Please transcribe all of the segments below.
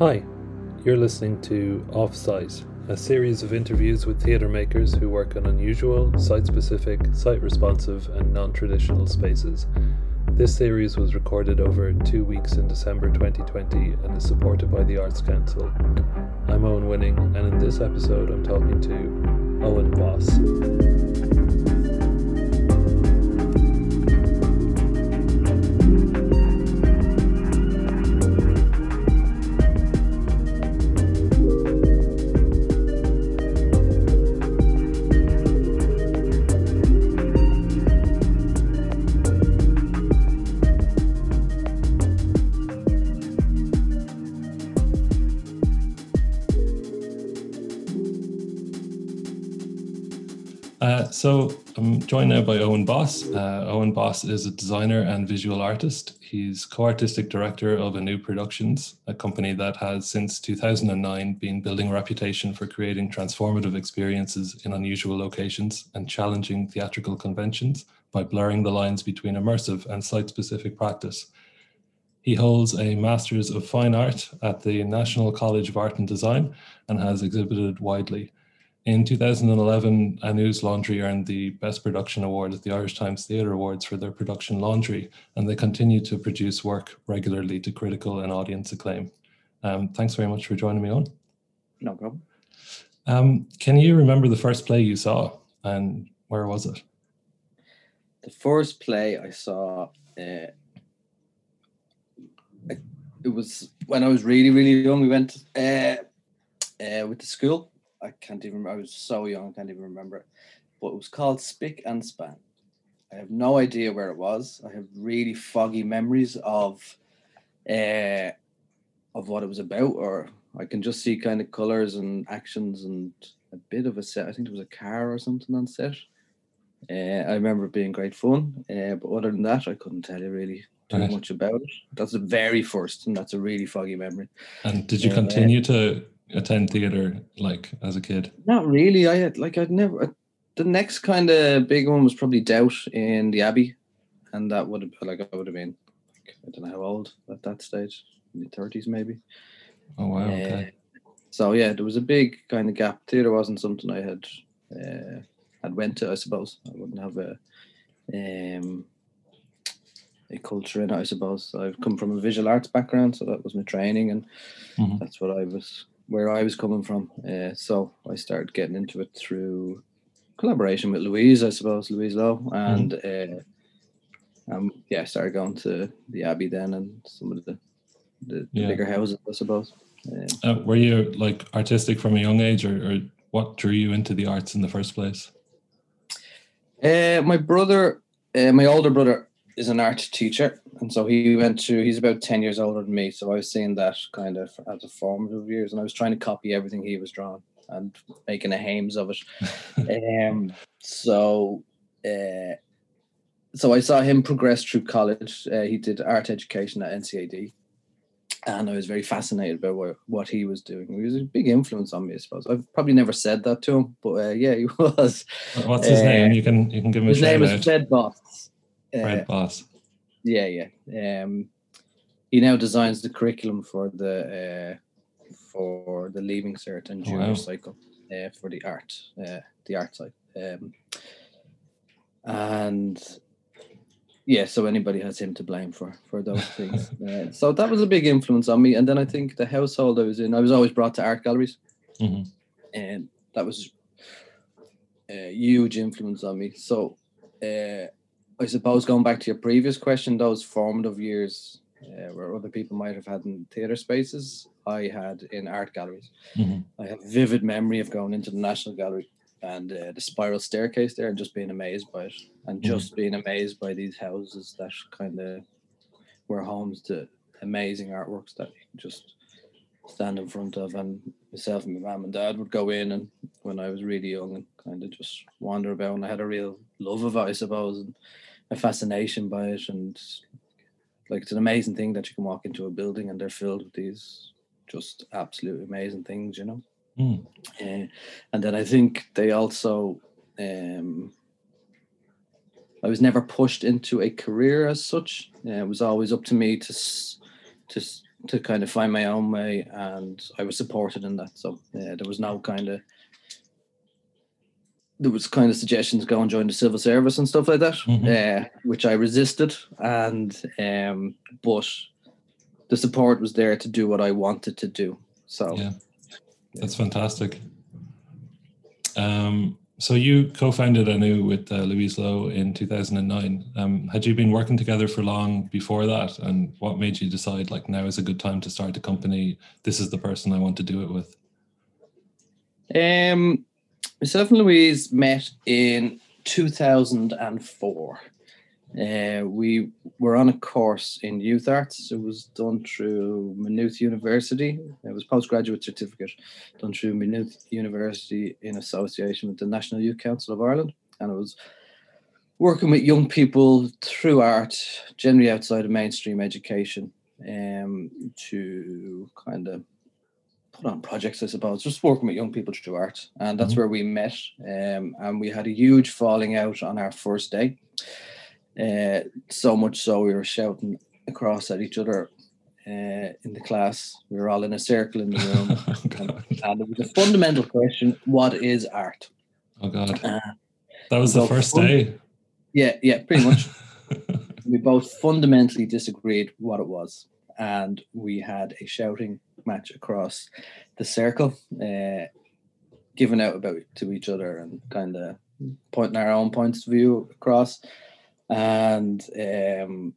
Hi, you're listening to Offsite, a series of interviews with theatre makers who work on unusual, site specific, site responsive, and non traditional spaces. This series was recorded over two weeks in December 2020 and is supported by the Arts Council. I'm Owen Winning, and in this episode, I'm talking to Owen Boss. So I'm joined now by Owen Boss. Uh, Owen Boss is a designer and visual artist. He's co-artistic director of Anu Productions, a company that has since 2009 been building a reputation for creating transformative experiences in unusual locations and challenging theatrical conventions by blurring the lines between immersive and site-specific practice. He holds a Masters of Fine Art at the National College of Art and Design and has exhibited widely. In 2011, Anu's Laundry earned the Best Production Award at the Irish Times Theatre Awards for their production Laundry, and they continue to produce work regularly to critical and audience acclaim. Um, thanks very much for joining me on. No problem. Um, can you remember the first play you saw, and where was it? The first play I saw, uh, it was when I was really, really young. We went uh, uh, with the school I can't even. I was so young, I can't even remember it. But it was called Spick and Span. I have no idea where it was. I have really foggy memories of, uh, of what it was about, or I can just see kind of colors and actions and a bit of a set. I think it was a car or something on set. Uh, I remember it being great fun, uh, but other than that, I couldn't tell you really too right. much about it. That's the very first, and that's a really foggy memory. And did you continue to attend theater like as a kid? Not really. I had like I'd never. The next kind of big one was probably Doubt in the Abbey, and that would have like I would have been. I don't know how old at that stage, mid thirties maybe. Oh wow! Okay. Uh, so yeah, there was a big kind of gap. Theater wasn't something I had uh, had went to. I suppose I wouldn't have a um a culture in it. I suppose I've come from a visual arts background, so that was my training, and mm-hmm. that's what I was where I was coming from. Uh, so I started getting into it through collaboration with Louise, I suppose, Louise Lowe, and mm. uh, um, yeah, I started going to the Abbey then and some of the the, yeah. bigger houses, I suppose. Uh, were you like artistic from a young age, or, or, what drew you into the arts in the first place? Uh, my brother, uh, my older brother, is an art teacher, and so he went to. He's about ten years older than me, so I was seeing that kind of as a formative years, and I was trying to copy everything he was drawing and making a hames of it. um, so, uh, so I saw him progress through college. Uh, he did art education at NCAD, and I was very fascinated by what, what he was doing. He was a big influence on me, I suppose. I've probably never said that to him, but uh, yeah, he was. What's his uh, name? You can you can give him. His name is Fred Boss. Red uh, Boss. Yeah, yeah. Um, he now designs the curriculum for the uh, for the leaving cert and junior wow. cycle uh, for the art uh, the art side. Um, and yeah, so anybody has him to blame for for those things. Uh, so that was a big influence on me. And then I think the household I was in, I was always brought to art galleries, mm-hmm. and that was a huge influence on me. So uh, I suppose going back to your previous question, those formative years uh, where other people might have had in theatre spaces, I had in art galleries. Mm-hmm. I have vivid memory of going into the National Gallery and uh, the spiral staircase there and just being amazed by it and mm-hmm. just being amazed by these houses that kind of were homes to amazing artworks that you just stand in front of and myself and my mom and dad would go in and when I was really young and kind of just wander about and I had a real love of it I suppose and a fascination by it and like it's an amazing thing that you can walk into a building and they're filled with these just absolutely amazing things you know mm. uh, and then i think they also um i was never pushed into a career as such uh, it was always up to me to to to kind of find my own way, and I was supported in that. So yeah, there was no kind of there was kind of suggestions go and join the civil service and stuff like that, mm-hmm. uh, which I resisted. And um, but the support was there to do what I wanted to do. So yeah, that's fantastic. Um, so you co-founded Anu with uh, Louise Lowe in 2009. Um, had you been working together for long before that? And what made you decide like now is a good time to start a company? This is the person I want to do it with. Um, myself and Louise met in 2004. Uh, we were on a course in youth arts. It was done through Maynooth University. It was postgraduate certificate done through Maynooth University in association with the National Youth Council of Ireland, and it was working with young people through art, generally outside of mainstream education, um, to kind of put on projects, I suppose, just working with young people through art. And that's mm-hmm. where we met. Um, and we had a huge falling out on our first day. Uh, so much so we were shouting across at each other uh, in the class. We were all in a circle in the room. oh, and, and, it was a fundamental question what is art? Oh, God. Uh, that was the first fun- day. Yeah, yeah, pretty much. we both fundamentally disagreed what it was. And we had a shouting match across the circle, uh, giving out about to each other and kind of pointing our own points of view across. And um,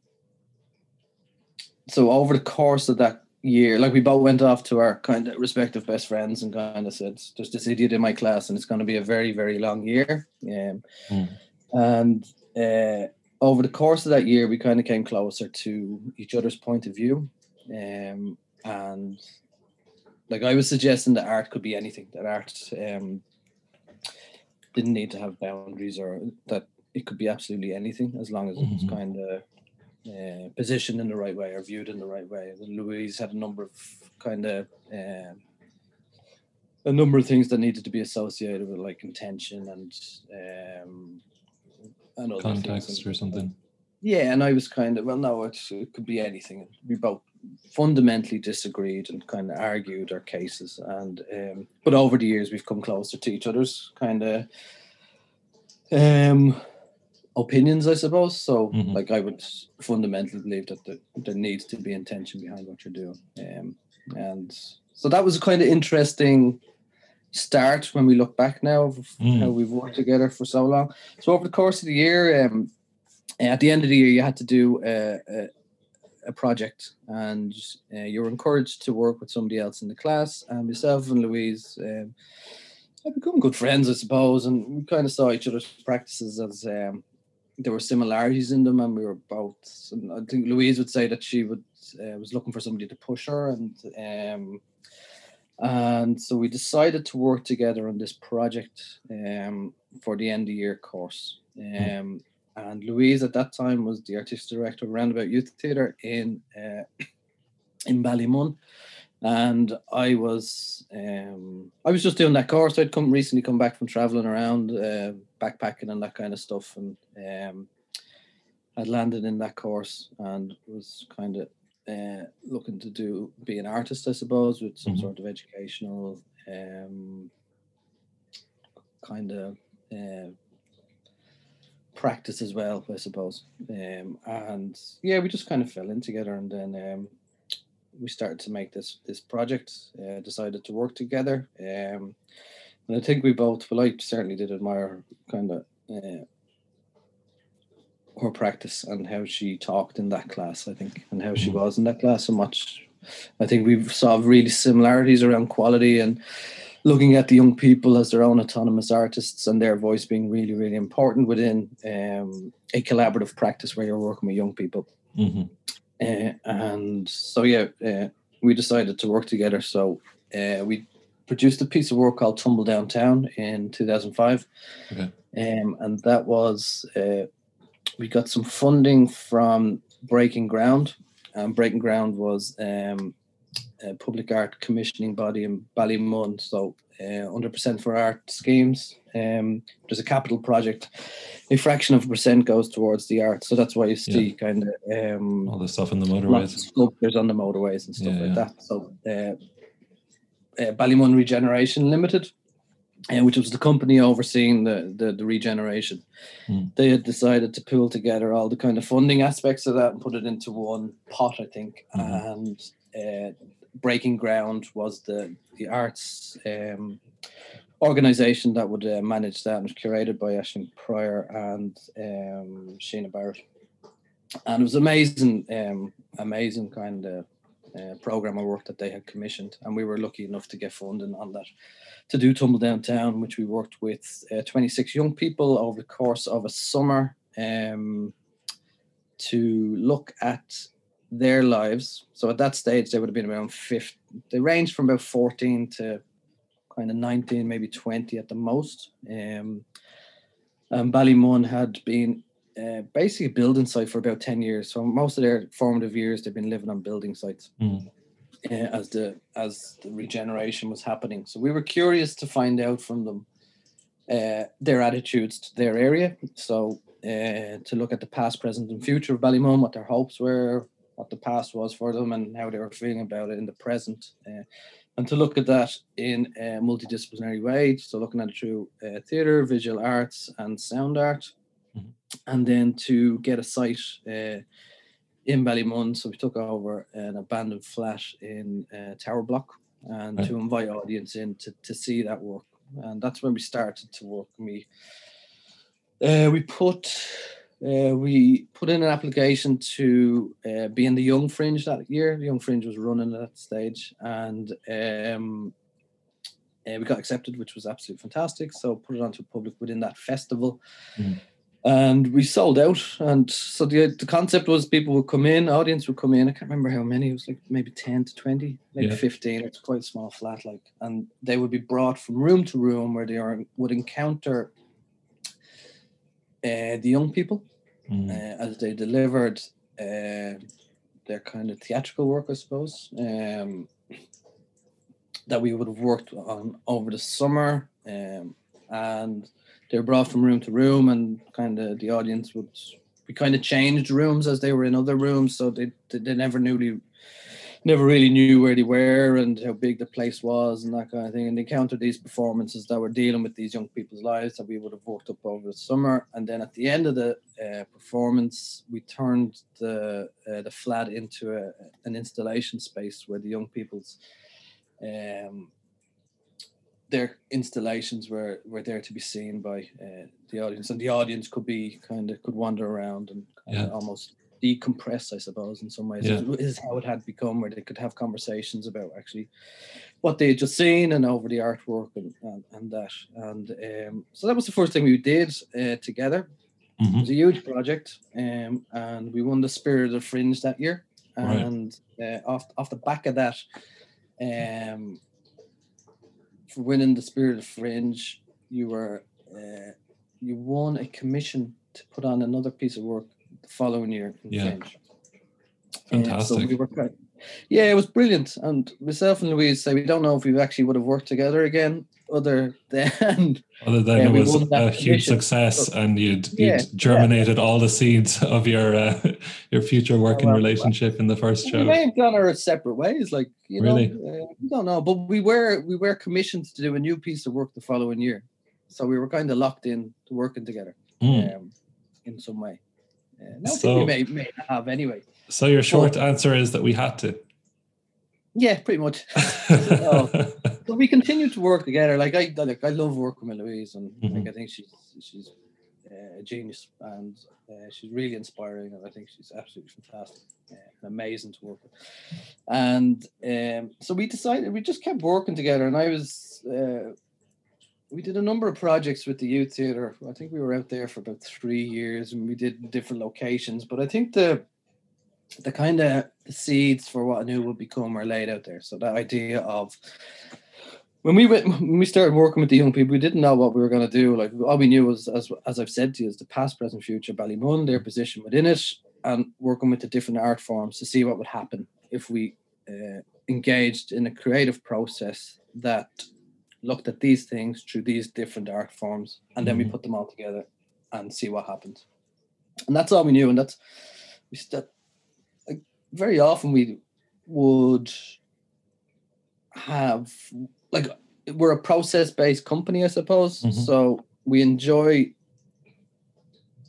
so over the course of that year, like we both went off to our kind of respective best friends and kind of said, "There's this idiot in my class, and it's going to be a very, very long year." Um, mm. And uh, over the course of that year, we kind of came closer to each other's point of view. Um, and like I was suggesting that art could be anything. That art um, didn't need to have boundaries, or that it could be absolutely anything as long as mm-hmm. it was kind of uh, positioned in the right way or viewed in the right way. And Louise had a number of kind of um, a number of things that needed to be associated with like intention and um, and other context or something. Yeah, and I was kind of well, no, it, it could be anything. We both fundamentally disagreed and kind of argued our cases, and um, but over the years we've come closer to each other's kind of um, opinions, I suppose. So, mm-hmm. like, I would fundamentally believe that the, there needs to be intention behind what you're doing, um, and so that was kind of interesting start when we look back now of mm. how we've worked together for so long. So over the course of the year, um, at the end of the year, you had to do a, a, a project, and uh, you were encouraged to work with somebody else in the class. And myself and Louise um, had become good friends, I suppose, and we kind of saw each other's practices as um, there were similarities in them, and we were both. And I think Louise would say that she would uh, was looking for somebody to push her, and um, and so we decided to work together on this project um, for the end of year course. Hmm. Um, and Louise at that time was the artistic director of Roundabout Youth Theatre in uh, in Ballymun, and I was um, I was just doing that course. I'd come recently come back from traveling around, uh, backpacking and that kind of stuff, and um, I'd landed in that course and was kind of uh, looking to do be an artist, I suppose, with some mm-hmm. sort of educational um, kind of uh, practice as well, I suppose. Um, and yeah, we just kind of fell in together, and then um, we started to make this this project. Uh, decided to work together, um, and I think we both. Well, I certainly did admire kind of. Uh, her practice and how she talked in that class, I think, and how she mm-hmm. was in that class so much. I think we saw really similarities around quality and looking at the young people as their own autonomous artists and their voice being really, really important within um, a collaborative practice where you're working with young people. Mm-hmm. Uh, and so, yeah, uh, we decided to work together. So uh, we produced a piece of work called Tumble Downtown in 2005. Okay. Um, and that was, uh, we got some funding from Breaking Ground. Um, Breaking Ground was um, uh, public art commissioning body in Ballymun. So uh, 100% for art schemes. Um, there's a capital project. A fraction of a percent goes towards the art. So that's why you see yeah. kind of um, all the stuff in the motorways, sculptures on the motorways and stuff yeah, like yeah. that. So uh, uh, Ballymun Regeneration Limited which was the company overseeing the the, the regeneration. Mm. They had decided to pull together all the kind of funding aspects of that and put it into one pot, I think. Mm-hmm. And uh, Breaking Ground was the the arts um, organization that would uh, manage that and was curated by Aisling Prior and um, Sheena Barrett. And it was amazing, um, amazing kind of uh, program of work that they had commissioned, and we were lucky enough to get funding on that to do Tumble Downtown, which we worked with uh, 26 young people over the course of a summer um, to look at their lives. So at that stage, they would have been around 50. They ranged from about 14 to kind of 19, maybe 20 at the most. Um, and Ballymun had been uh, basically a building site for about 10 years. So most of their formative years, they've been living on building sites. Mm uh, as the as the regeneration was happening. So we were curious to find out from them uh, their attitudes to their area. So uh, to look at the past, present, and future of Ballymun, what their hopes were, what the past was for them, and how they were feeling about it in the present. Uh, and to look at that in a multidisciplinary way, so looking at it through uh, theatre, visual arts, and sound art, mm-hmm. and then to get a site uh, in Ballymun. So we took over an abandoned flat in uh, Tower Block and right. to invite audience in to, to see that work. And that's when we started to work. We uh, we put uh, we put in an application to uh, be in the Young Fringe that year. The Young Fringe was running at that stage, and um, uh, we got accepted, which was absolutely fantastic. So put it onto the public within that festival. Mm and we sold out. And so the the concept was people would come in, audience would come in. I can't remember how many. It was like maybe ten to twenty, maybe yeah. fifteen. It's quite a small flat, like, and they would be brought from room to room where they are would encounter uh, the young people mm. uh, as they delivered uh, their kind of theatrical work, I suppose. Um, that we would have worked on over the summer, um, and they were brought from room to room, and kind of the audience would we kind of changed rooms as they were in other rooms, so they they never knew never really knew where they were and how big the place was and that kind of thing. And they encountered these performances that were dealing with these young people's lives that we would have worked up over the summer. And then at the end of the uh, performance, we turned the uh, the flat into a, an installation space where the young people's um, their installations were were there to be seen by uh, the audience, and the audience could be kind of could wander around and yeah. almost decompress, I suppose, in some ways. Yeah. Is how it had become, where they could have conversations about actually what they had just seen and over the artwork and and, and that. And um, so that was the first thing we did uh, together. Mm-hmm. It was a huge project, um, and we won the Spirit of Fringe that year. And right. uh, off off the back of that, um, for winning the Spirit of Fringe, you were uh, you won a commission to put on another piece of work the following year in yeah. Fringe. Fantastic. Uh, so we were quite, yeah, it was brilliant. And myself and Louise say we don't know if we actually would have worked together again other than other than it was a huge success so, and you'd, you'd yeah, germinated yeah. all the seeds of your uh, your future working oh, well, relationship in the first show. We may have gone our separate ways, like you really? know, uh, we don't know, but we were we were commissioned to do a new piece of work the following year, so we were kind of locked in to working together mm. um, in some way. Uh, no, so, we may, may have anyway. So your short but, answer is that we had to. Yeah, pretty much. so, so, we continue to work together. Like I, like I love working with Louise, and mm-hmm. like I think she's she's uh, a genius, and uh, she's really inspiring, and I think she's absolutely fantastic, uh, and amazing to work with. And um, so we decided we just kept working together, and I was. Uh, we did a number of projects with the youth theater. I think we were out there for about three years, and we did different locations. But I think the the kind of seeds for what Anu would become are laid out there. So that idea of when we went, when we started working with the young people, we didn't know what we were going to do. Like all we knew was, as as I've said to you, is the past, present, future, Ballymun, their position within it, and working with the different art forms to see what would happen if we uh, engaged in a creative process that looked at these things through these different art forms, and then mm-hmm. we put them all together and see what happens. And that's all we knew, and that's we st- very often we would have like we're a process based company, I suppose. Mm-hmm. So we enjoy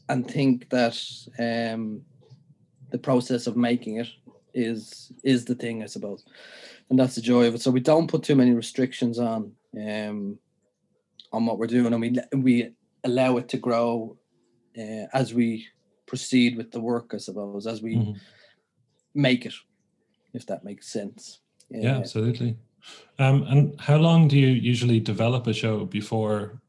and think that um, the process of making it is is the thing, I suppose, and that's the joy of it. So we don't put too many restrictions on um, on what we're doing, and we we allow it to grow uh, as we proceed with the work, I suppose, as we mm-hmm. Make it, if that makes sense. yeah, absolutely. Um, and how long do you usually develop a show before,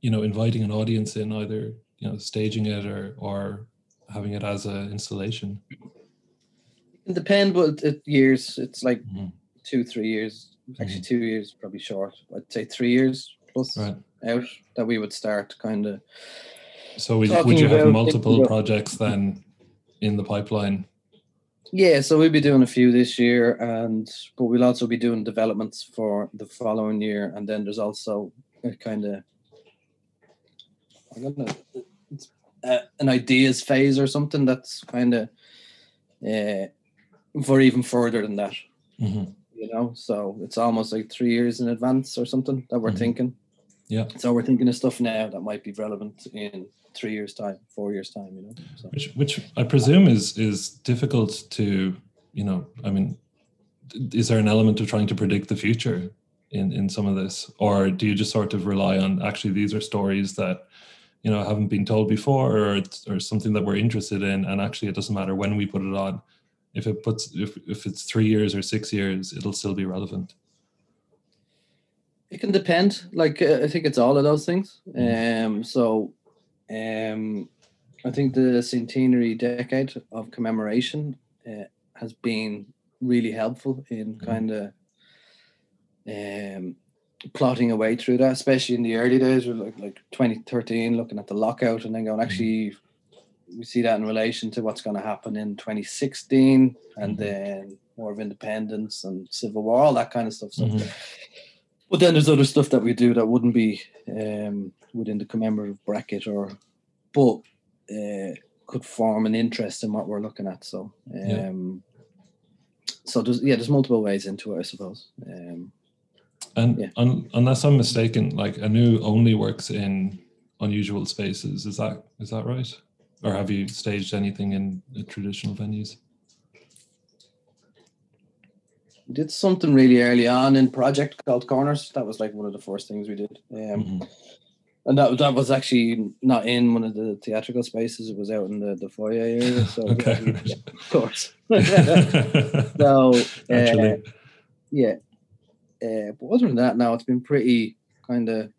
you know, inviting an audience in, either you know, staging it or or having it as an installation? It depends, but it, years. It's like mm-hmm. two, three years. Actually, mm-hmm. two years, probably short. I'd say three years plus right. out that we would start kind of. So would you have multiple projects then in the pipeline yeah, so we'll be doing a few this year, and but we'll also be doing developments for the following year, and then there's also a kind of I don't know, uh, an ideas phase or something that's kind of uh, for even further than that. Mm-hmm. You know, so it's almost like three years in advance or something that we're mm-hmm. thinking. Yeah. So we're thinking of stuff now that might be relevant in three years time, four years time, you know. So. Which, which I presume is is difficult to, you know. I mean, is there an element of trying to predict the future in in some of this, or do you just sort of rely on actually these are stories that you know haven't been told before, or or something that we're interested in, and actually it doesn't matter when we put it on. If it puts if if it's three years or six years, it'll still be relevant. It can depend. Like uh, I think it's all of those things. Mm. Um, so um, I think the centenary decade of commemoration uh, has been really helpful in mm-hmm. kind of um, plotting a way through that, especially in the early days, like like 2013, looking at the lockout and then going, mm-hmm. actually, we see that in relation to what's going to happen in 2016, and mm-hmm. then War of Independence and Civil War, all that kind of stuff. So, mm-hmm. But then there's other stuff that we do that wouldn't be um, within the commemorative bracket or but uh, could form an interest in what we're looking at so um, yeah. so there's yeah there's multiple ways into it i suppose um, and yeah. un, unless i'm mistaken like Anu only works in unusual spaces is that is that right or have you staged anything in traditional venues did something really early on in project called corners that was like one of the first things we did um, mm-hmm and that that was actually not in one of the theatrical spaces. It was out in the, the foyer area. So okay. yeah, of course. so uh, yeah, uh, but other than that, now it's been pretty kind of.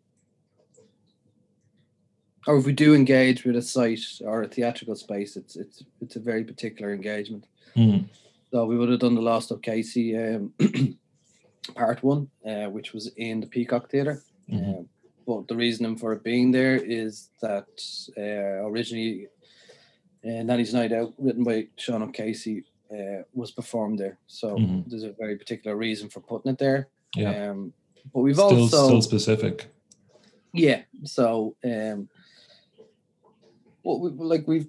Or if we do engage with a site or a theatrical space, it's it's it's a very particular engagement. Mm. So we would have done the Lost O'Casey um, part one, uh, which was in the Peacock Theatre. Mm-hmm. Um, but the reasoning for it being there is that uh, originally uh, Nanny's Night Out, written by Sean O'Casey, uh, was performed there. So mm-hmm. there's a very particular reason for putting it there. Yeah. Um, but we've still, also still specific. Yeah. So um, what we like we've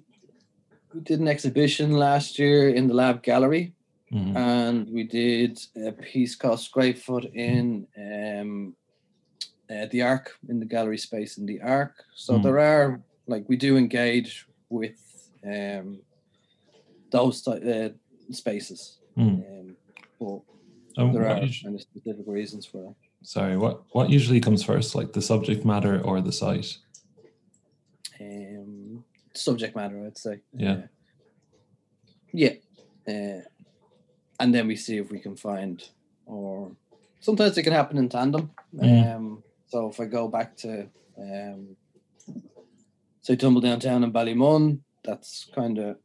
we did an exhibition last year in the Lab Gallery, mm-hmm. and we did a piece called Scrapefoot in um, uh, the Ark in the gallery space in the Ark. So mm. there are like we do engage with um, those uh, spaces, mm. um, but um, there are specific reasons for that. Sorry, what what usually comes first, like the subject matter or the site? Um, subject matter, I'd say. Yeah. Uh, yeah. Uh, and then we see if we can find, or sometimes it can happen in tandem. Mm. Um, so if I go back to um, say Tumble Downtown in Ballymun, that's kind of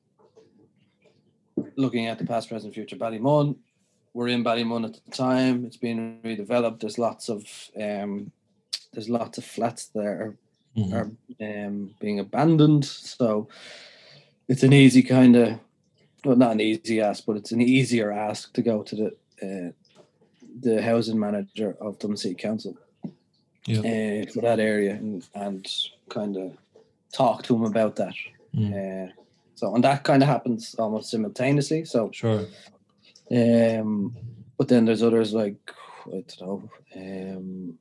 looking at the past, present, future. Ballymun, we're in Ballymun at the time. It's being redeveloped. There's lots of um, there's lots of flats there mm-hmm. are um, being abandoned. So it's an easy kind of well, not an easy ask, but it's an easier ask to go to the uh, the housing manager of Dublin City Council yeah. uh, for that area and, and kind of talk to him about that. Mm. Uh, so and that kind of happens almost simultaneously. So sure. Um, but then there's others like I don't know. Um,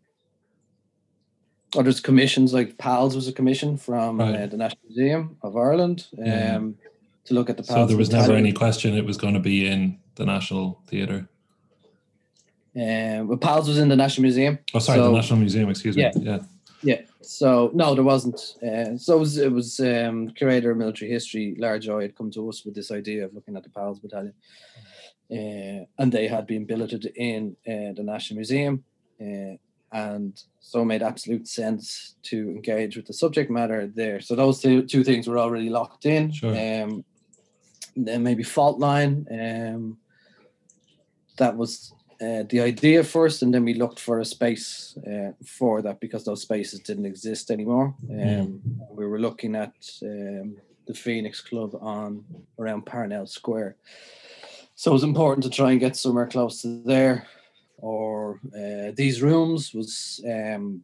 or there's commissions like PALS was a commission from right. uh, the National Museum of Ireland um, yeah. to look at the. PALS so there was never any question it was going to be in the National Theatre. Um, but PALS was in the National Museum. Oh, sorry, so, the National Museum. Excuse me. Yeah, yeah. yeah. So no, there wasn't. Uh, so it was, it was um, curator of military history, Lar Joye, had come to us with this idea of looking at the PALS battalion, uh, and they had been billeted in uh, the National Museum, uh, and so made absolute sense to engage with the subject matter there. So those two two things were already locked in. Sure. Um, then maybe fault line. Um, that was uh, the idea first, and then we looked for a space uh, for that because those spaces didn't exist anymore. Um, mm. We were looking at um, the Phoenix Club on around Parnell Square, so it was important to try and get somewhere close to there. Or uh, these rooms was um,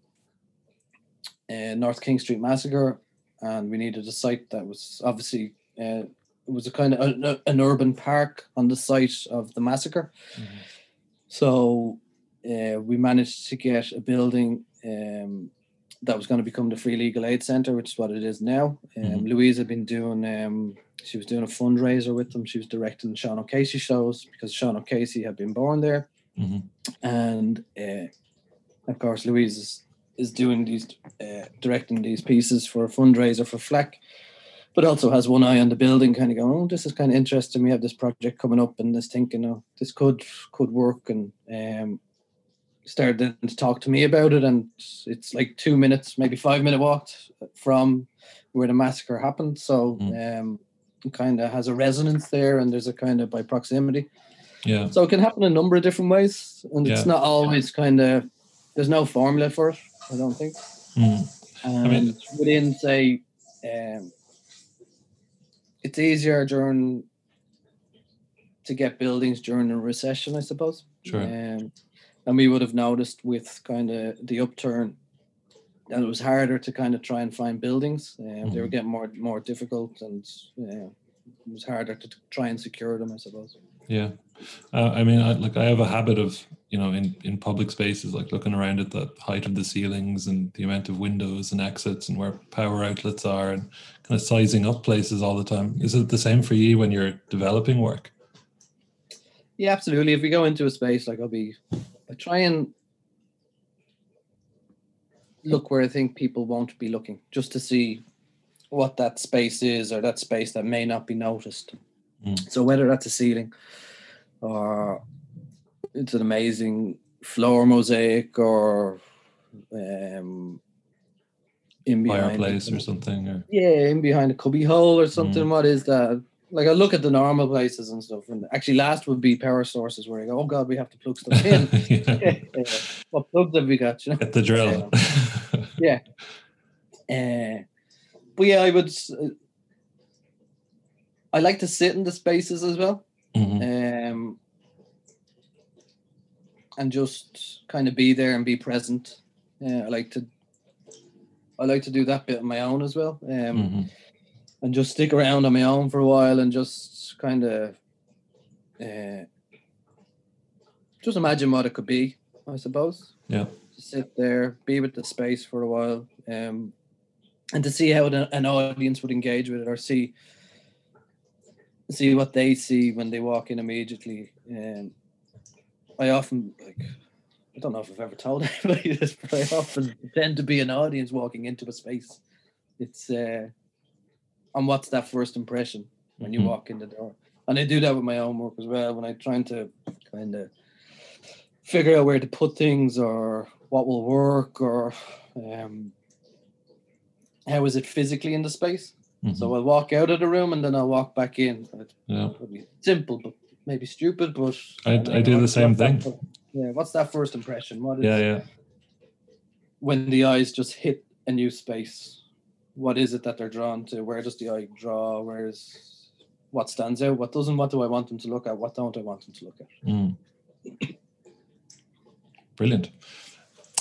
uh, North King Street Massacre, and we needed a site that was obviously uh, it was a kind of a, an urban park on the site of the massacre. Mm-hmm so uh, we managed to get a building um, that was going to become the Free Legal Aid Centre, which is what it is now. Um, mm-hmm. Louise had been doing, um, she was doing a fundraiser with them. She was directing Sean O'Casey shows because Sean O'Casey had been born there. Mm-hmm. And uh, of course, Louise is, is doing these, uh, directing these pieces for a fundraiser for FLAC but also has one eye on the building, kind of going, oh, this is kind of interesting. We have this project coming up, and this thinking, oh, this could could work, and um, started to talk to me about it. And it's like two minutes, maybe five minute walk from where the massacre happened. So mm. um, it kind of has a resonance there, and there's a kind of by proximity. Yeah. So it can happen a number of different ways, and yeah. it's not always kind of. There's no formula for it. I don't think. Mm. I mean, within say. Um, it's easier during to get buildings during a recession, I suppose. Sure. Um, and we would have noticed with kind of the upturn that it was harder to kind of try and find buildings. Um, mm-hmm. They were mm-hmm. getting more more difficult, and uh, it was harder to try and secure them, I suppose. Yeah, uh, I mean, I, like I have a habit of you know in in public spaces like looking around at the height of the ceilings and the amount of windows and exits and where power outlets are and kind of sizing up places all the time. Is it the same for you when you're developing work? Yeah, absolutely. If we go into a space, like I'll be, I try and look where I think people won't be looking, just to see what that space is or that space that may not be noticed. Mm. So whether that's a ceiling or it's an amazing floor mosaic or um, in behind fireplace or something or yeah in behind a cubby hole or something mm. what is that like I look at the normal places and stuff, and actually last would be power sources where I go, oh god, we have to plug stuff in. yeah. what plugs have we got? You know? Get the drill. yeah. Uh, but yeah, I would. I like to sit in the spaces as well, mm-hmm. um, and just kind of be there and be present. Uh, I like to. I like to do that bit on my own as well, um, mm-hmm. and just stick around on my own for a while and just kind of, uh, just imagine what it could be. I suppose. Yeah. To sit there, be with the space for a while, um, and to see how an audience would engage with it or see see what they see when they walk in immediately. And I often like I don't know if I've ever told anybody this, but I often tend to be an audience walking into a space. It's uh and what's that first impression when you mm-hmm. walk in the door? And I do that with my own work as well when I'm trying to kind of figure out where to put things or what will work or um, how is it physically in the space. Mm-hmm. So I'll walk out of the room and then I'll walk back in. Yeah. simple, but maybe stupid, but I, I, do the same thing. That, yeah. What's that first impression? What is yeah, yeah. when the eyes just hit a new space? What is it that they're drawn to? Where does the eye draw? Where's what stands out? What doesn't? What do I want them to look at? What don't I want them to look at? Mm. Brilliant.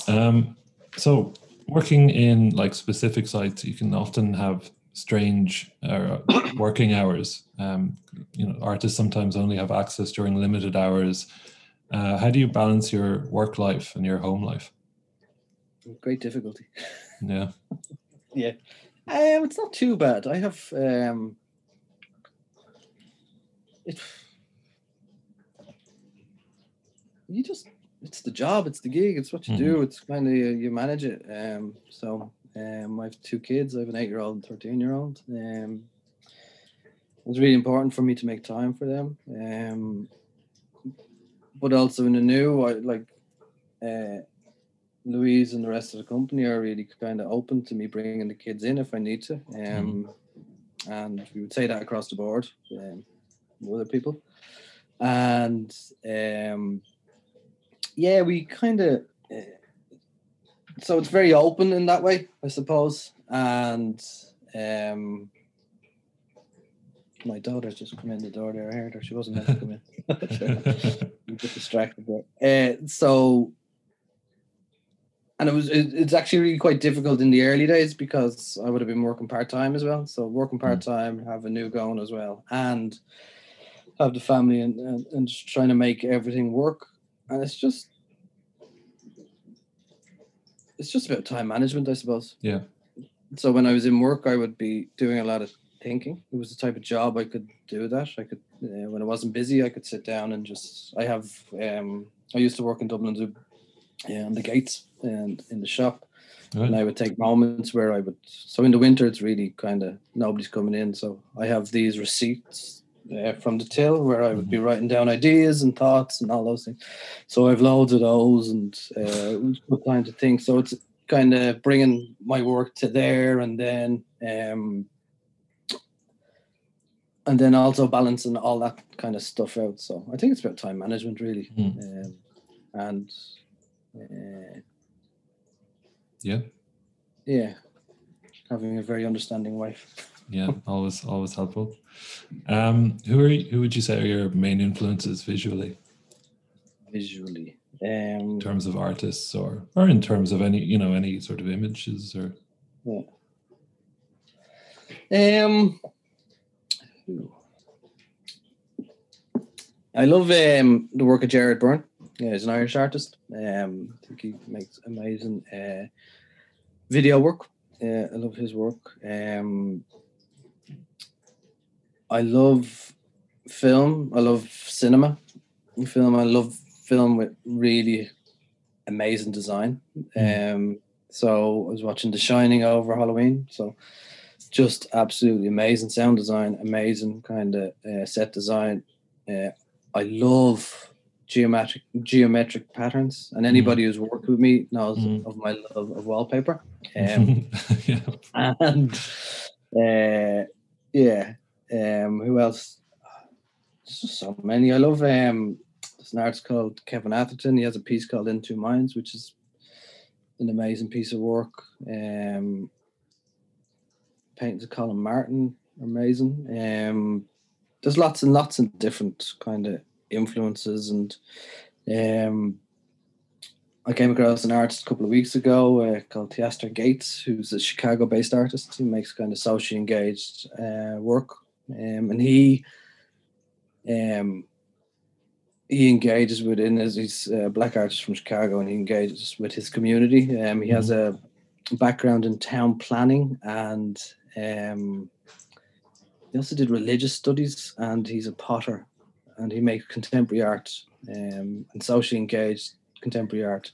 Um, so working in like specific sites, you can often have strange uh, working hours. Um, you know, artists sometimes only have access during limited hours. Uh, how do you balance your work life and your home life? Great difficulty. Yeah. yeah. Um, it's not too bad. I have um, it. You just it's the job, it's the gig, it's what you mm-hmm. do. It's kind of you, you manage it. Um, so um, I have two kids. I have an eight-year-old and thirteen-year-old. Um, it was really important for me to make time for them. Um, but also in the new, I like uh, Louise and the rest of the company are really kind of open to me bringing the kids in if I need to. Um, mm-hmm. and we would say that across the board, um, with other people. And um, yeah, we kind of. Uh, so it's very open in that way, I suppose. And um, my daughter's just come in the door there. I heard her. She wasn't meant to come in. I'm get distracted there. Uh, so, and it was it, it's actually really quite difficult in the early days because I would have been working part time as well. So working part time, mm. have Anu going as well, and have the family and, and, and just trying to make everything work. And it's just it's just about time management, I suppose. Yeah. So when I was in work, I would be doing a lot of thinking. It was the type of job I could do that. I could, uh, when I wasn't busy, I could sit down and just. I have. Um, I used to work in Dublin Zoo, yeah, on the gates and in the shop, right. and I would take moments where I would. So in the winter, it's really kind of nobody's coming in, so I have these receipts uh, from the till where I would be writing down ideas and thoughts and all those things. So I've loads of those and uh, time to think. So it's kind of bringing my work to there and then um, and then also balancing all that kind of stuff out. So I think it's about time management really, mm. um, and uh, yeah, yeah, having a very understanding wife yeah, always always helpful. Um, who are you, who would you say are your main influences visually? Visually, um, in terms of artists, or or in terms of any you know any sort of images, or yeah. Um, I love um, the work of Gerard Byrne. Yeah, he's an Irish artist. Um, I think he makes amazing uh, video work. Uh, I love his work. Um, I love film. I love cinema. Film. I love film with really amazing design. Mm. Um, so I was watching The Shining over Halloween. So just absolutely amazing sound design, amazing kind of uh, set design. Uh, I love geometric geometric patterns, and anybody mm. who's worked with me knows mm. of my love of wallpaper. Um, yeah. And uh, yeah, um, who else? So many. I love um, there's an artist called Kevin Atherton. He has a piece called In Two Minds, which is an amazing piece of work. Um, paintings of Colin Martin, amazing. Um, there's lots and lots of different kind of influences, and um, I came across an artist a couple of weeks ago uh, called Theaster Gates, who's a Chicago-based artist who makes kind of socially engaged uh, work um, and he um, he engages within as he's a black artist from Chicago, and he engages with his community. Um, he has a background in town planning, and um, he also did religious studies, and he's a potter, and he makes contemporary art um, and socially engaged contemporary art,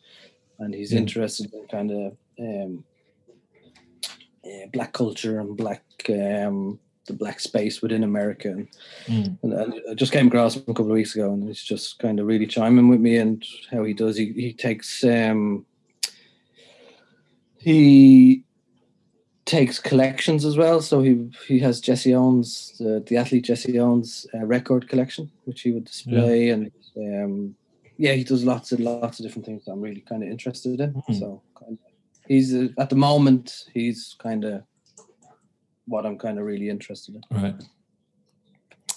and he's yeah. interested in kind of um, uh, black culture and black um, the black space within America. And, mm. and, I just came across him a couple of weeks ago, and he's just kind of really chiming with me and how he does. He he takes um he takes collections as well. So he he has Jesse Owens, the, the athlete Jesse Owens uh, record collection, which he would display, yeah. and um, yeah, he does lots and lots of different things that I'm really kind of interested in. Mm. So kind of, he's uh, at the moment he's kind of what I'm kind of really interested in. Right.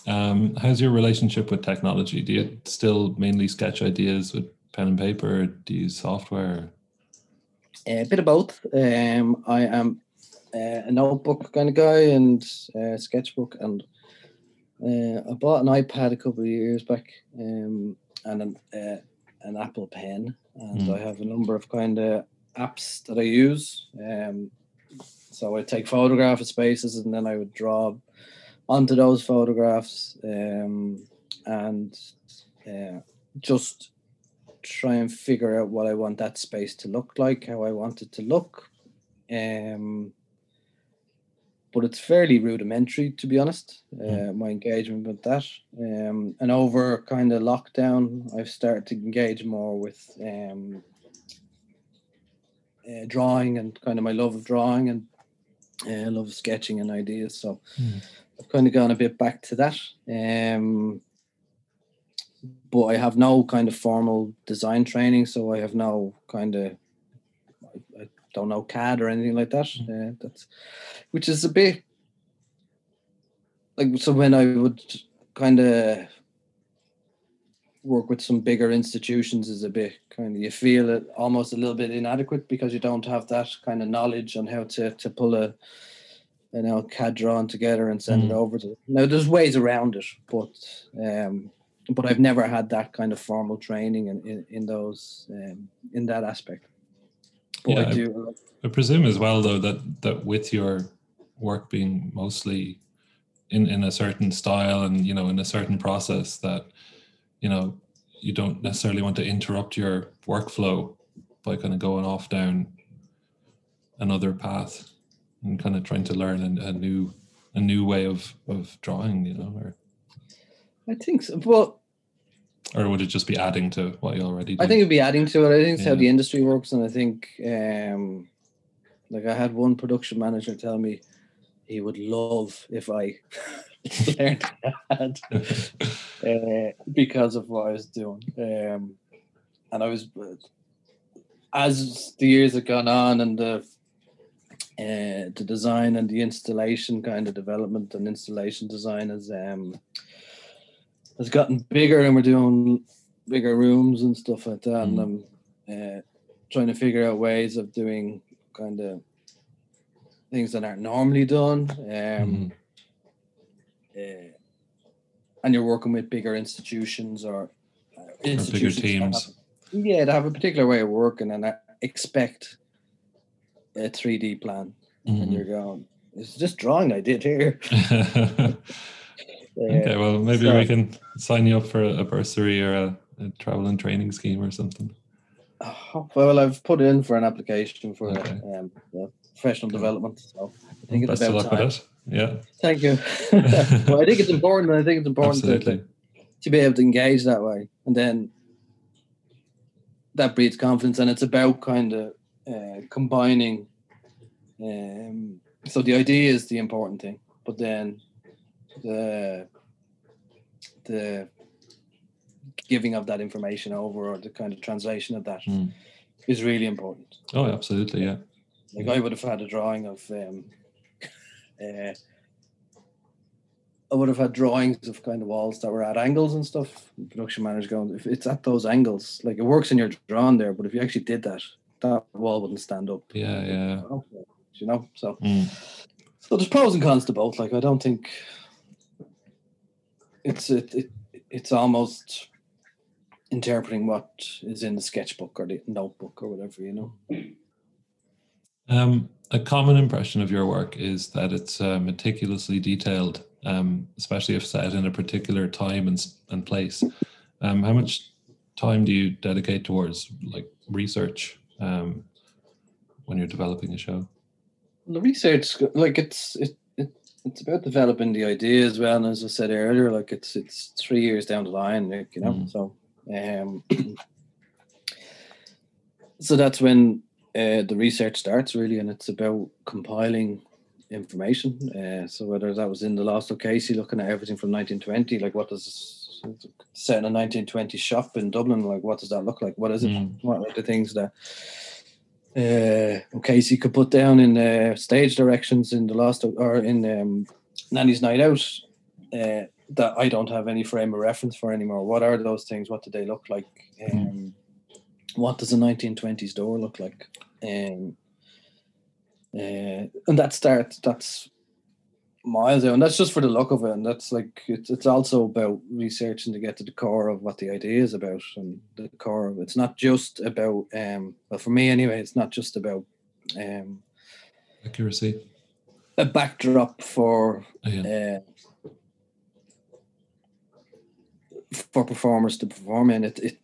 Um, how's your relationship with technology? Do you still mainly sketch ideas with pen and paper? do you use software? A bit of both. Um, I am uh, a notebook kind of guy and a sketchbook, and uh, I bought an iPad a couple of years back um, and an, uh, an Apple Pen, and mm. I have a number of kind of apps that I use. Um, so I take photograph of spaces and then I would draw onto those photographs um, and uh, just try and figure out what I want that space to look like, how I want it to look. Um, but it's fairly rudimentary, to be honest. Uh, mm. my engagement with that, um, and over kind of lockdown, I've started to engage more with um, uh, drawing and kind of my love of drawing and uh, love sketching and ideas. So mm. I've kind of gone a bit back to that. Um, but I have no kind of formal design training, so I have no kind of I, I don't know CAD or anything like that. Mm. Uh, that's which is a bit like so when I would kind of work with some bigger institutions is a bit kind of you feel it almost a little bit inadequate because you don't have that kind of knowledge on how to to pull a you know CAD drawing together and send mm. it over to now there's ways around it but um but I've never had that kind of formal training in in, in those um, in that aspect but yeah, I do I, I presume as well though that that with your work being mostly in in a certain style and you know in a certain process that you know you don't necessarily want to interrupt your workflow by kind of going off down another path and kind of trying to learn a, a new a new way of of drawing you know or i think so well or would it just be adding to what you already do? I think it'd be adding to it. I think it's yeah. how the industry works, and I think, um, like I had one production manager tell me he would love if I learned CAD uh, because of what I was doing. Um, and I was, as the years have gone on and the uh, the design and the installation kind of development and installation design has um, has gotten bigger, and we're doing bigger rooms and stuff like that. Mm. And I'm uh, trying to figure out ways of doing kind of things that aren't normally done. Um, mm uh, and you're working with bigger institutions or uh, institutions bigger teams. Have, yeah, they have a particular way of working, and I expect a 3D plan. Mm-hmm. And you're going, it's just drawing I did here. okay, well, maybe so, we can sign you up for a bursary or a, a travel and training scheme or something. Oh, well, I've put in for an application for okay. um, yeah, professional development. So I think well, it's about time. Yeah. Thank you. well, I think it's important. I think it's important to, to be able to engage that way, and then that breeds confidence. And it's about kind of uh, combining. Um, so the idea is the important thing, but then the the giving of that information over or the kind of translation of that mm. is really important. Oh, absolutely, yeah. Like I would have had a drawing of um, uh, I would have had drawings of kind of walls that were at angles and stuff. The production manager going, if it's at those angles, like it works in your drawing there, but if you actually did that, that wall wouldn't stand up. Yeah, yeah. You know, so mm. so there's pros and cons to both. Like I don't think it's it, it it's almost interpreting what is in the sketchbook or the notebook or whatever, you know. Um, a common impression of your work is that it's uh, meticulously detailed, um, especially if set in a particular time and, and place. Um, how much time do you dedicate towards like research um, when you're developing a show? The research, like it's it, it it's about developing the idea as well. And as I said earlier, like it's it's three years down the line, like, you know. Mm. So um, so that's when uh, the research starts really, and it's about compiling information. Uh, so whether that was in the Lost O'Casey, looking at everything from 1920, like what does set in a 1920 shop in Dublin, like what does that look like? What is it? Mm. What are the things that uh, O'Casey could put down in uh, stage directions in the Lost or in um, Nannie's Night Out? Uh, that I don't have any frame of reference for anymore. What are those things? What do they look like? Hmm. Um, what does a 1920s door look like? Um, uh, and that starts. That's miles out, and that's just for the look of it. And that's like it's it's also about researching to get to the core of what the idea is about, and the core of it's not just about. Um, well, for me anyway, it's not just about um, accuracy. A backdrop for oh, yeah. uh, for performers to perform in. It it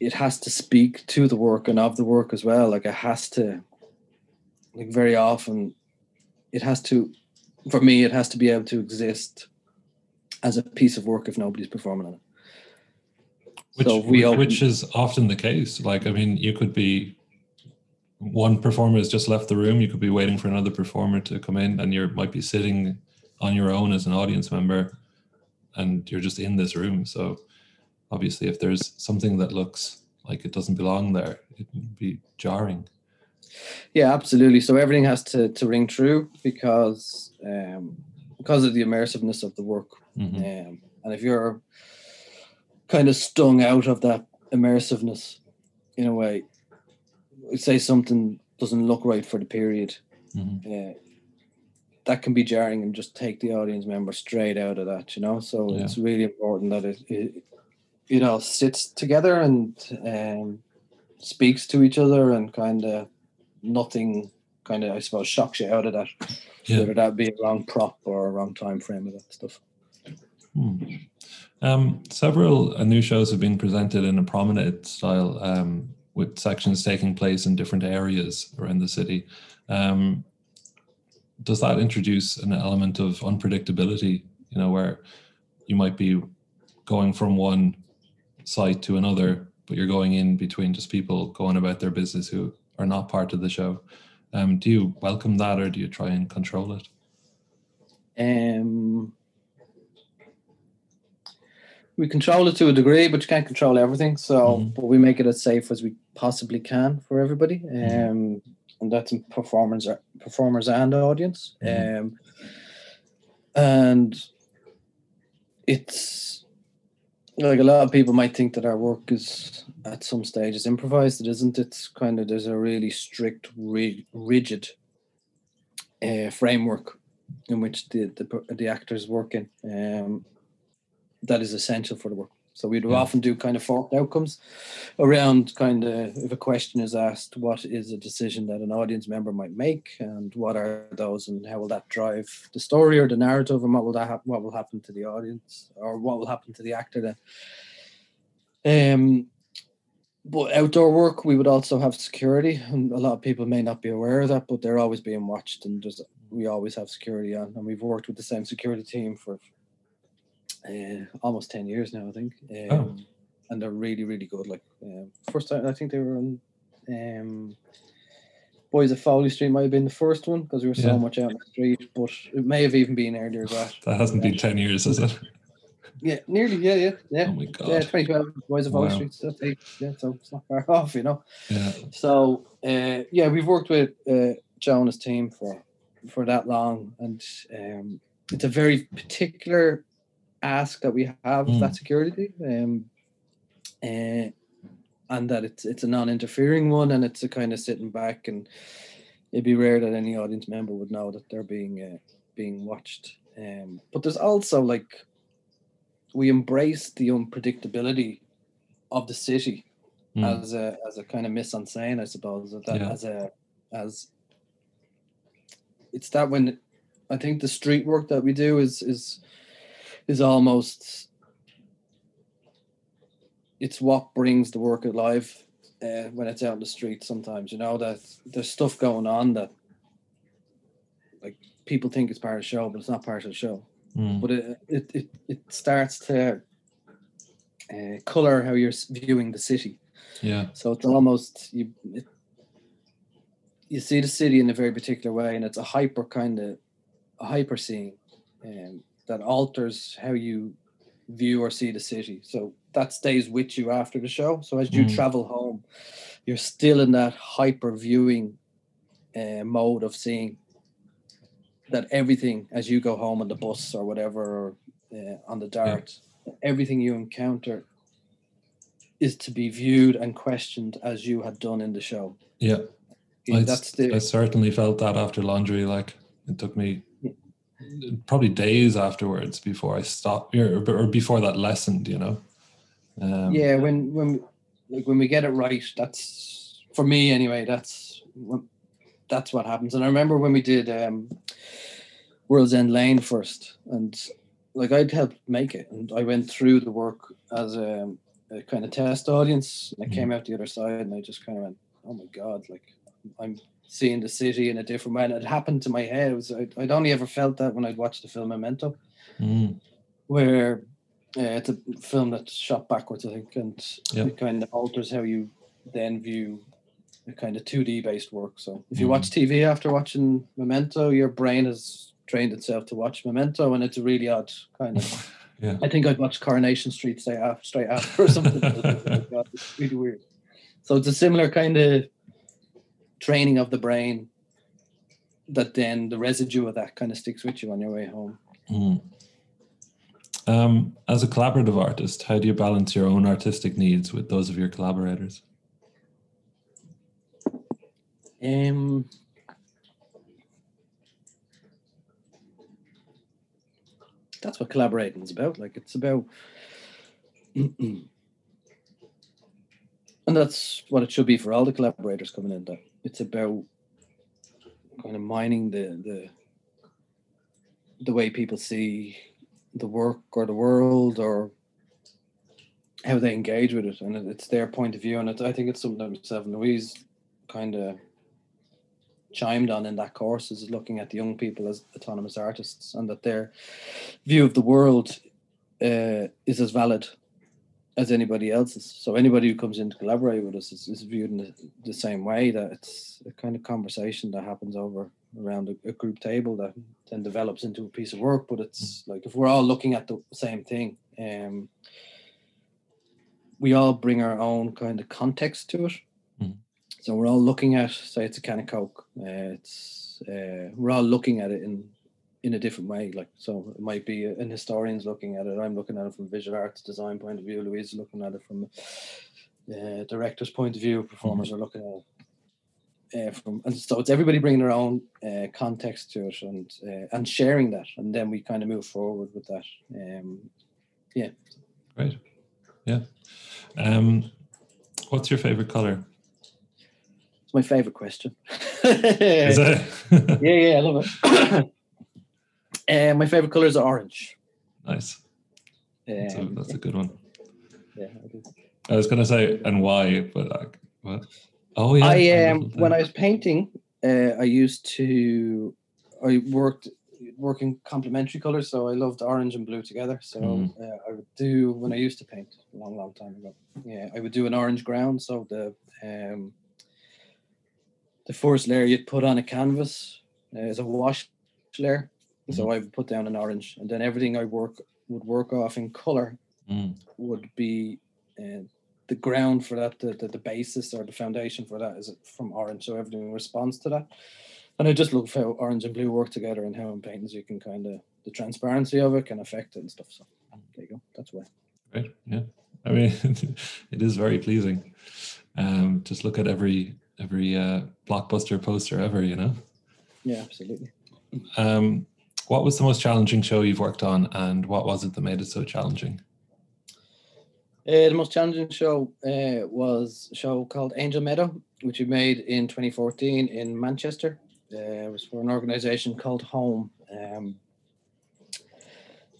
it has to speak to the work and of the work as well. Like it has to. Like very often, it has to for me, it has to be able to exist as a piece of work if nobody's performing on it. Which, so we open, which is often the case. Like, I mean, you could be one performer has just left the room. You could be waiting for another performer to come in, and you might be sitting on your own as an audience member, and you're just in this room. So, obviously, if there's something that looks like it doesn't belong there, it would be jarring. Yeah, absolutely. So everything has to to ring true because um, because of the immersiveness of the work. Mm-hmm. Um, and if you're kind of stung out of that immersiveness in a way, say something doesn't look right for the period, mm-hmm. uh, that can be jarring and just take the audience member straight out of that, you know. So yeah. it's really important that it, it, you know sits together and um, speaks to each other and kind of nothing kind of I suppose shocks you out of that. Yeah. Whether that be a wrong prop or a wrong time frame of that stuff. Hmm. Um, several uh, new shows have been presented in a promenade style, um, with sections taking place in different areas around the city. Um, does that introduce an element of unpredictability? You know, where you might be going from one site to another, but you're going in between just people going about their business who are not part of the show. Um, do you welcome that, or do you try and control it? Um, we control it to a degree, but you can't control everything. So, mm-hmm. but we make it as safe as we possibly can for everybody. Mm-hmm. Um, and that's in performers, performers and audience. Mm-hmm. Um, and it's like a lot of people might think that our work is at some stage is improvised. It isn't. It's kind of there's a really strict, rigid uh, framework in which the, the the actors work in. Um, that is essential for the work. So we'd yeah. often do kind of forked outcomes around kind of if a question is asked, what is a decision that an audience member might make, and what are those, and how will that drive the story or the narrative, and what will that ha- what will happen to the audience, or what will happen to the actor then. Um, but outdoor work, we would also have security, and a lot of people may not be aware of that, but they're always being watched, and there's we always have security on, and we've worked with the same security team for uh, almost 10 years now, I think. Oh. Um, oh. And they're really, really good. Like, uh, first time, I think they were on um, Boys of Foley Street, might have been the first one because we were so yeah. much out in the street, but it may have even been earlier that. That hasn't been 10 years, has it? Yeah, nearly. Yeah, yeah, yeah. Oh my god. Yeah, 2012 Boys of wow. Foley Street. So eight, yeah, so it's not far off, you know. Yeah. So, uh, yeah, we've worked with uh, Jonah's team for for that long, and um, it's a very particular ask that we have mm. that security um, uh, and that it's it's a non-interfering one and it's a kind of sitting back and it'd be rare that any audience member would know that they're being uh, being watched um, but there's also like we embrace the unpredictability of the city mm. as a as a kind of mise en scène, I suppose. That yeah. as a as it's that when I think the street work that we do is is is almost it's what brings the work alive uh, when it's out in the street sometimes you know that there's stuff going on that like people think it's part of the show but it's not part of the show. Mm. but it, it it it starts to uh, color how you're viewing the city. Yeah. So it's almost you it, you see the city in a very particular way and it's a hyper kind of a hyper scene um, that alters how you view or see the city. So that stays with you after the show. So as you mm. travel home, you're still in that hyper viewing uh, mode of seeing that everything as you go home on the bus or whatever, or uh, on the dart. Yeah. Everything you encounter is to be viewed and questioned as you had done in the show. Yeah, I, that's the, I certainly felt that after laundry. Like it took me probably days afterwards before I stopped, or, or before that lessened. You know. Um, yeah, when when like when we get it right, that's for me anyway. That's that's what happens. And I remember when we did um, World's End Lane first, and like I'd helped make it, and I went through the work as a, a kind of test audience. And I mm-hmm. came out the other side, and I just kind of went, "Oh my god!" Like I'm seeing the city in a different way. And it happened to my head. It was I'd, I'd only ever felt that when I'd watched the film Memento, mm. where uh, it's a film that's shot backwards, I think, and yep. it kind of alters how you then view a kind of 2D based work. So if you mm. watch TV after watching Memento, your brain has trained itself to watch Memento, and it's a really odd kind of. yeah. I think I'd watch Coronation Street straight after, straight after or something. it's really weird. So it's a similar kind of training of the brain that then the residue of that kind of sticks with you on your way home. Mm. Um, as a collaborative artist, how do you balance your own artistic needs with those of your collaborators? Um, that's what collaborating is about. Like it's about, and that's what it should be for all the collaborators coming in. That it's about kind of mining the the the way people see the work or the world or how they engage with it, and it's their point of view. And it, I think it's something that myself and Louise kind of chimed on in that course is looking at the young people as autonomous artists and that their view of the world uh, is as valid as anybody else's. So anybody who comes in to collaborate with us is, is viewed in the, the, same way. That it's a kind of conversation that happens over around a, a, group table that then develops into a piece of work. But it's like if we're all looking at the same thing, um, we all bring our own kind of context to it. Mm. So we're all looking at, say, it's a can of Coke. Uh, it's uh, we're all looking at it in in a different way. Like so, it might be an historian's looking at it. I'm looking at it from a visual arts design point of view. Louise is looking at it from a uh, director's point of view. Performers mm-hmm. are looking at it. Uh, from and so it's everybody bringing their own uh, context to it and uh, and sharing that and then we kind of move forward with that um, yeah great yeah um, what's your favorite color it's my favorite question yeah yeah i love it Uh, my favorite color is orange. Nice. Um, that's, a, that's, a, good one. Yeah, I was gonna say and why, but like, what? Oh yeah. I um when I was painting, uh, I used to I worked working complementary colors, so I loved orange and blue together. So mm. uh, I would do when I used to paint a long, long time ago. Yeah, I would do an orange ground, so the um the first layer you'd put on a canvas uh, is a wash layer so mm-hmm. I would put down an orange, and then everything I work would work off in color mm. would be uh, the ground for that, the, the, the basis or the foundation for that is from orange. So everything responds to that. And I just look how orange and blue work together and how in paintings you can kind of the transparency of it can affect it and stuff. So there you go. That's why. Right. Yeah. I mean, it is very pleasing. Um, just look at every every uh, blockbuster poster ever. You know. Yeah, absolutely. Um, what was the most challenging show you've worked on, and what was it that made it so challenging? Uh, the most challenging show uh, was a show called Angel Meadow, which we made in 2014 in Manchester. Uh, it was for an organization called Home. Um,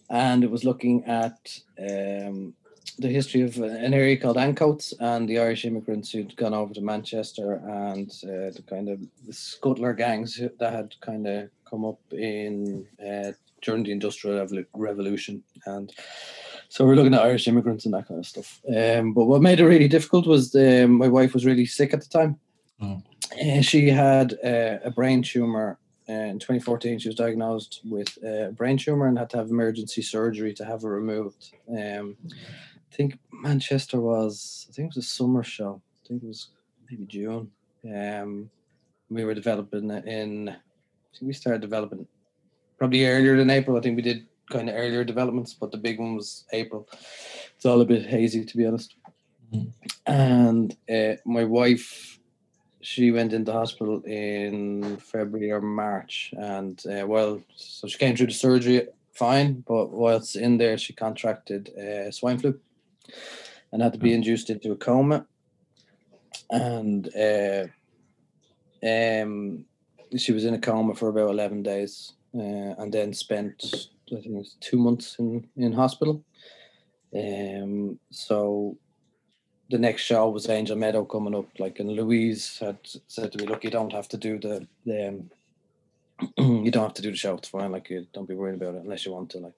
and it was looking at um, the history of an area called Ancoats and the Irish immigrants who'd gone over to Manchester and uh, the kind of the scuttler gangs that had kind of come up in uh, during the Industrial Revolution, and so we're looking at Irish immigrants and that kind of stuff. Um, but what made it really difficult was the, um, my wife was really sick at the time. Oh. Uh, she had uh, a brain tumor. in 2014, she was diagnosed with a brain tumor and had to have emergency surgery to have it removed. Um, I think Manchester was, I think it was a summer show. I think it was maybe June. Um, we were developing in I think we started developing probably earlier than April. I think we did kind of earlier developments, but the big one was April. It's all a bit hazy, to be honest. Mm-hmm. And uh, my wife, she went into hospital in February or March, and uh, well, so she came through the surgery fine, but whilst in there, she contracted uh, swine flu and had to be induced into a coma. And uh, um, she was in a coma for about 11 days uh, and then spent, I think it was two months in, in hospital. Um, so the next show was Angel Meadow coming up, like, and Louise had said to me, "Look, you don't have to do the the um, you don't have to do the show. It's fine. Like, you don't be worried about it unless you want to. Like,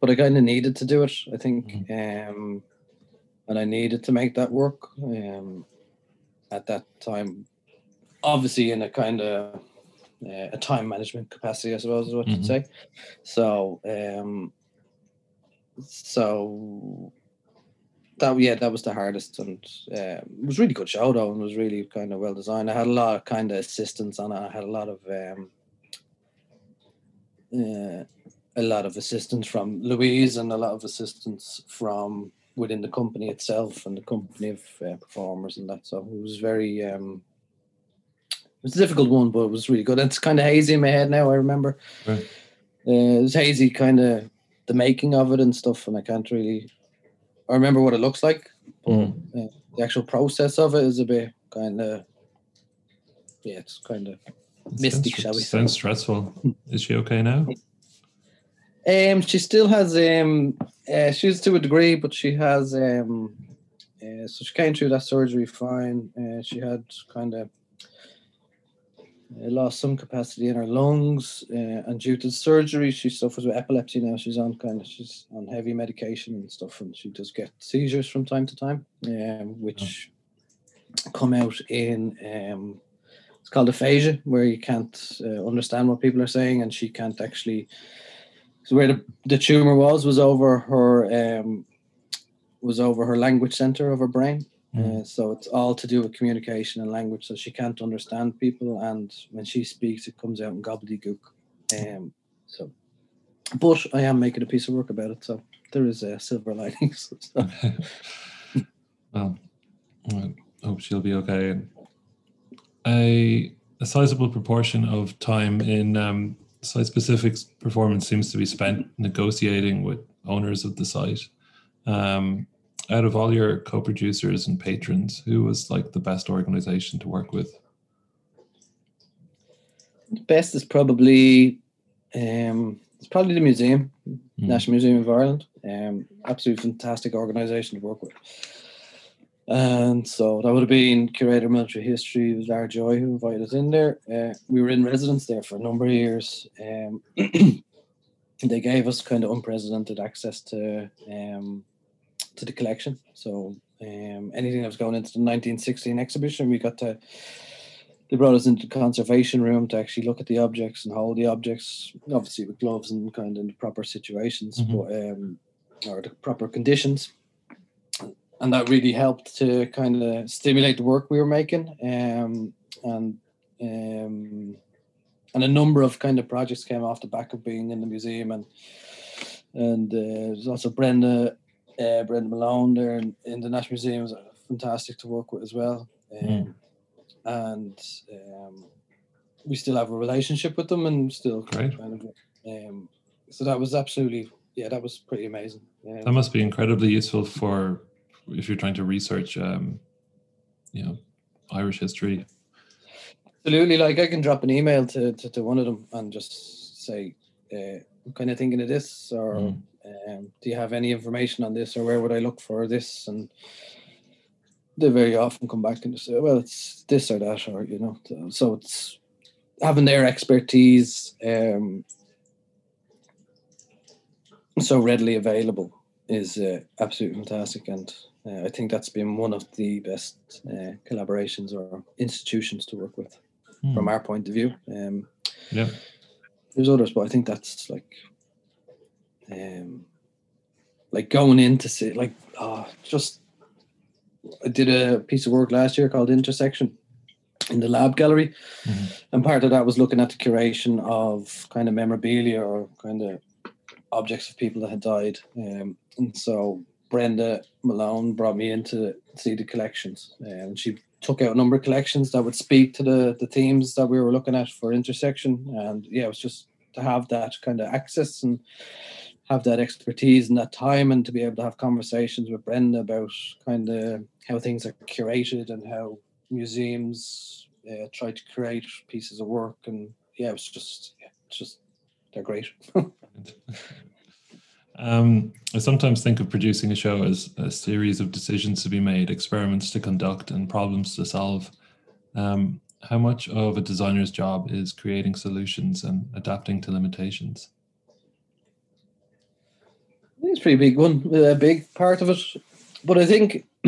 but I kind of needed to do it. I think, mm-hmm. um, and I needed to make that work. Um, at that time, obviously in a kind of uh, a time management capacity, I suppose is what mm-hmm. you'd say. So, um, so that yeah, that was the hardest, and uh, it was really good show though, and was really kind of well designed. I had a lot of kind of assistance on it. I had a lot of um, uh, a lot of assistance from Louise and a lot of assistance from within the company itself and the company of uh, performers and that. So it was very, um, it was a difficult one, but it was really good. It's kind of hazy in my head now. I remember right. uh, it was hazy, kind of the making of it and stuff, and I can't really. I remember what it looks like, but mm. uh, the actual process of it is a bit kind of. Yeah, it's kind of mystic, sounds, shall we? Sounds stressful. Is she okay now? Um, she still has um, uh, she's to a degree, but she has um, uh, so she came through that surgery fine. Uh, she had kind of lost some capacity in her lungs, uh, and due to surgery, she suffers with epilepsy now. She's on kind of she's on heavy medication and stuff, and she does get seizures from time to time, um, which oh. come out in um, it's called aphasia, where you can't uh, understand what people are saying, and she can't actually so where the, the tumor was was over her um, was over her language center of her brain. Mm. Uh, so it's all to do with communication and language. So she can't understand people, and when she speaks, it comes out in gobbledygook. Um, so, but I am making a piece of work about it. So there is a silver lining. well, I hope she'll be okay. A, a sizable proportion of time in um, site specific performance seems to be spent negotiating with owners of the site. Um, out of all your co-producers and patrons, who was like the best organization to work with? The best is probably um, it's probably the museum, mm. National Museum of Ireland. Um, absolutely fantastic organization to work with. And so that would have been curator of military history, was Lar Joye who invited us in there. Uh, we were in residence there for a number of years. Um, they gave us kind of unprecedented access to um, to the collection. So um, anything that was going into the 1916 exhibition, we got to. They brought us into the conservation room to actually look at the objects and hold the objects, obviously with gloves and kind of in the proper situations, mm-hmm. but um, or the proper conditions and that really helped to kind of stimulate the work we were making um, and um, and a number of kind of projects came off the back of being in the museum and and uh, there's also Brenda uh, Brenda Malone there in, in, the National Museum was fantastic to work with as well um, mm. and um, we still have a relationship with them and still Great. kind of um, so that was absolutely yeah that was pretty amazing yeah. that must be incredibly useful for if you're trying to research, um, you know, Irish history. Absolutely, like I can drop an email to, to, to one of them and just say, uh, I'm kind of thinking of this, or mm. Um, do you have any information on this, or where would I look for this? And they very often come back and say, well, it's this or that, or you know, so it's having their expertise um, so readily available is uh, absolutely fantastic and uh, I think that's been one of the best uh, collaborations or institutions to work with hmm. from our point of view. Um, yeah, there's others, but I think that's like, um, like going in to see like oh, just I did a piece of work last year called Intersection in the lab gallery, mm-hmm. and part of that was looking at the curation of kind of memorabilia or kind of objects of people that had died. Um, and so Brenda Malone brought me in to see the collections. And she took out a number of collections that would speak to the, the themes that we were looking at for intersection. And yeah, it was just to have that kind of access and have that expertise and that time and to be able to have conversations with Brenda about kind of how things are curated and how museums uh, try to create pieces of work and yeah it's just yeah, it's just they're great. Um, i sometimes think of producing a show as a series of decisions to be made experiments to conduct and problems to solve. Um, how much of a designer's job is creating solutions and adapting to limitations it's a pretty big one, a big part of it. But I think,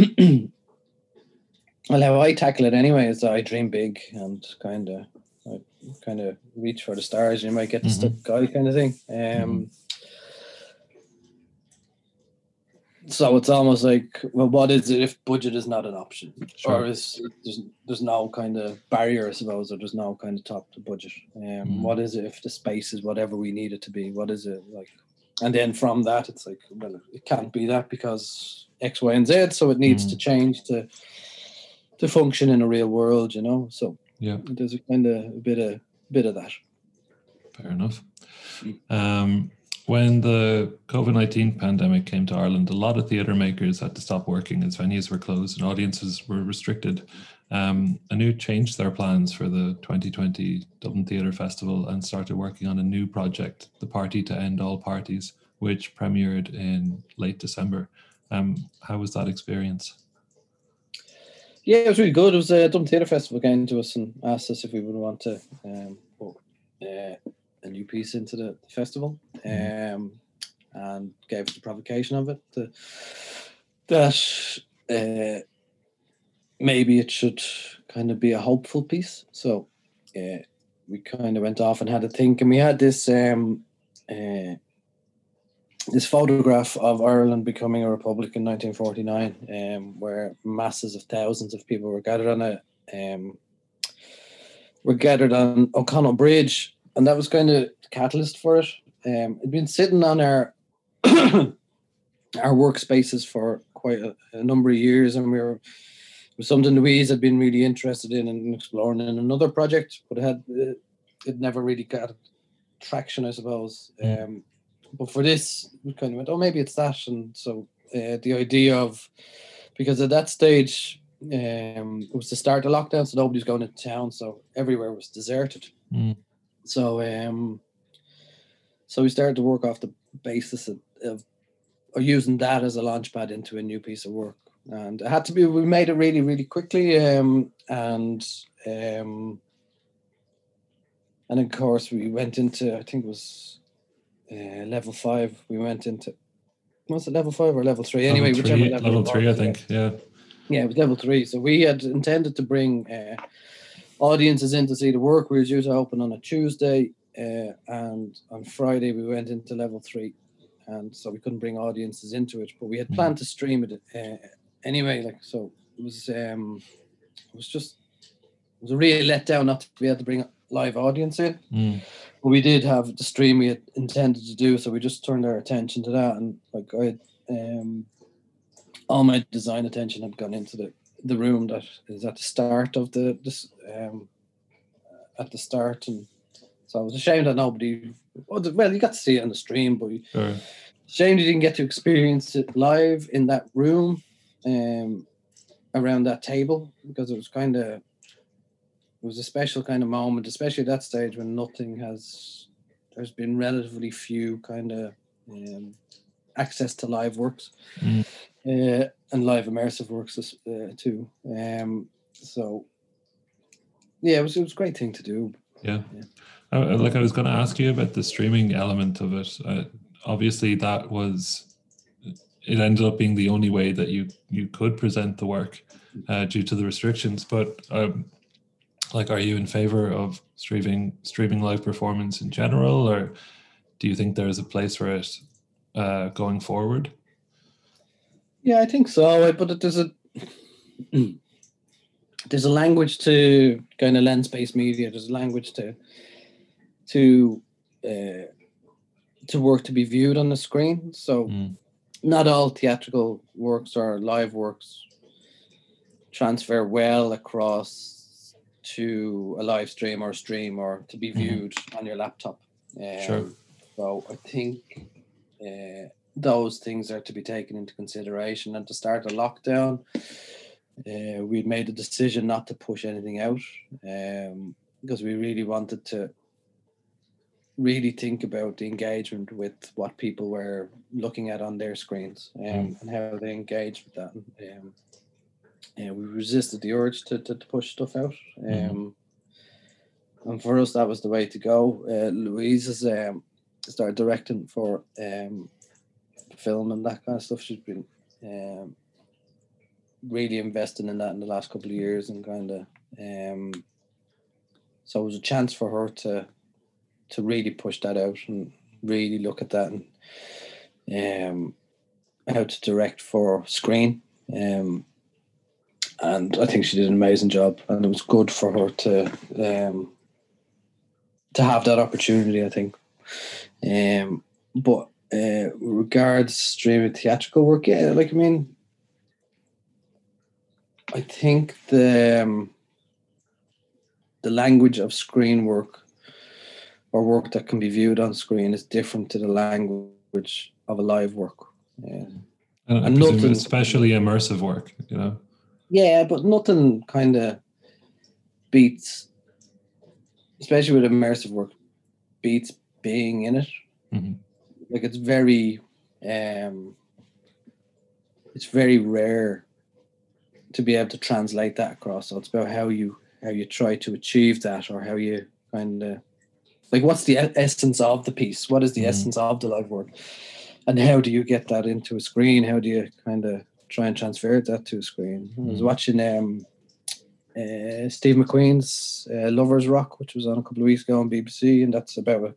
well, how I tackle it anyway is I dream big and kind of, I kind of reach for the stars. You might get the mm-hmm. stuck guy kind of thing. Um, mm-hmm. So it's almost like, well, what is it if budget is not an option, sure. or is there's there's no kind of barrier, I suppose, or there's no kind of top to budget? Um, mm. What is it if the space is whatever we need it to be? What is it like? And then from that it's like well it can't be that because x y and z so it needs mm. to change to to function in a real world you know so yeah there's a kind of a bit of bit of that fair enough mm. um when the COVID 19 pandemic came to Ireland, a lot of theatre makers had to stop working as venues were closed and audiences were restricted. Um, Anu changed their plans for the 2020 Dublin Theatre Festival and started working on a new project, The Party to End All Parties, which premiered in late December. Um, how was that experience? Yeah, it was really good. It was a Dublin Theatre Festival came to us and asked us if we would want to um, uh, a new piece into the, the festival mm-hmm. um, and gave us the provocation of it. The, that uh, maybe it should kind of be a hopeful piece. So uh, we kind of went off and had a think, and we had this um, uh, this photograph of Ireland becoming a republic in 1949, um, where masses of thousands of people were gathered on a um, were gathered on O'Connell Bridge, and that was kind of catalyst for it. Um, it'd been sitting on our our workspaces for quite a, a number of years, and we were was something Louise had been really interested in and exploring in another project, but it had it, it never really got traction, I suppose. Mm. Um, but for this, we kind of went, oh, maybe it's that, and so uh, the idea of because at that stage um, it was the start of lockdown, so nobody's going into town, so everywhere was deserted. Mm. So um, so we started to work off the basis of, of, of using that as a launchpad into a new piece of work. And it had to be we made it really really quickly um, and um, and of course we went into i think it was uh, level five we went into was it level five or level three? Level anyway three, whichever level, level three i think yeah. Yeah it was level three. So we had intended to bring uh, audiences in to see the work we were due to open on a tuesday uh, and on friday we went into level three and so we couldn't bring audiences into it but we had mm-hmm. planned to stream it uh, anyway, like so it was um it was just it was a real letdown not to be able to bring a live audience in. Mm. But we did have the stream we had intended to do, so we just turned our attention to that and like I um all my design attention had gone into the the room that is at the start of the this um at the start and so I was ashamed that nobody well you got to see it on the stream but sure. ashamed you didn't get to experience it live in that room um, around that table because it was kind of it was a special kind of moment, especially at that stage when nothing has there's been relatively few kind of um, access to live works mm. Uh, and live immersive works uh, too. Um, so yeah, it was it was a great thing to do. Yeah. yeah. Uh, like I was going to ask you about the streaming element of it. Uh, obviously, that was it ended up being the only way that you you could present the work uh, due to the restrictions. But um, like, are you in favor of streaming streaming live performance in general, or do you think there is a place for it uh, going forward? Yeah, I think so. But there's a there's a language to kind of lens based media. There's a language to to uh, to work to be viewed on the screen. So mm. not all theatrical works or live works transfer well across to a live stream or stream or to be mm-hmm. viewed mm-hmm. on your laptop. Um, sure. So I think uh, those things are to be taken into consideration. And to start the lockdown, uh, we'd made a decision not to push anything out um, because we really wanted to really think about the engagement with what people were looking at on their screens um, mm. and how they engage with that. Um, and we resisted the urge to, to, to push stuff out. Mm. And for us, that was the way to go. Uh, Louise has um, started directing for um, film and that kind of stuff. She's been um, really investing in that in the last couple of years and kind of um, so it was a chance for her to to really push that out and really look at that and um, how to direct for screen. Um, and I think she did an amazing job, and it was good for her to um, to have that opportunity. I think, um, but uh, regards streaming theatrical work, yeah, like I mean, I think the um, the language of screen work or work that can be viewed on screen is different to the language of a live work. Yeah. And, and nothing, especially immersive work, you know. Yeah, but nothing kind of beats, especially with immersive work, beats being in it. Mm-hmm. Like it's very, um, it's very rare to be able to translate that across. So it's about how you how you try to achieve that, or how you kind of like what's the essence of the piece? What is the mm. essence of the live work? And how do you get that into a screen? How do you kind of try and transfer that to a screen? Mm. I was mm. watching um, uh, Steve McQueen's uh, Lovers Rock, which was on a couple of weeks ago on BBC, and that's about a,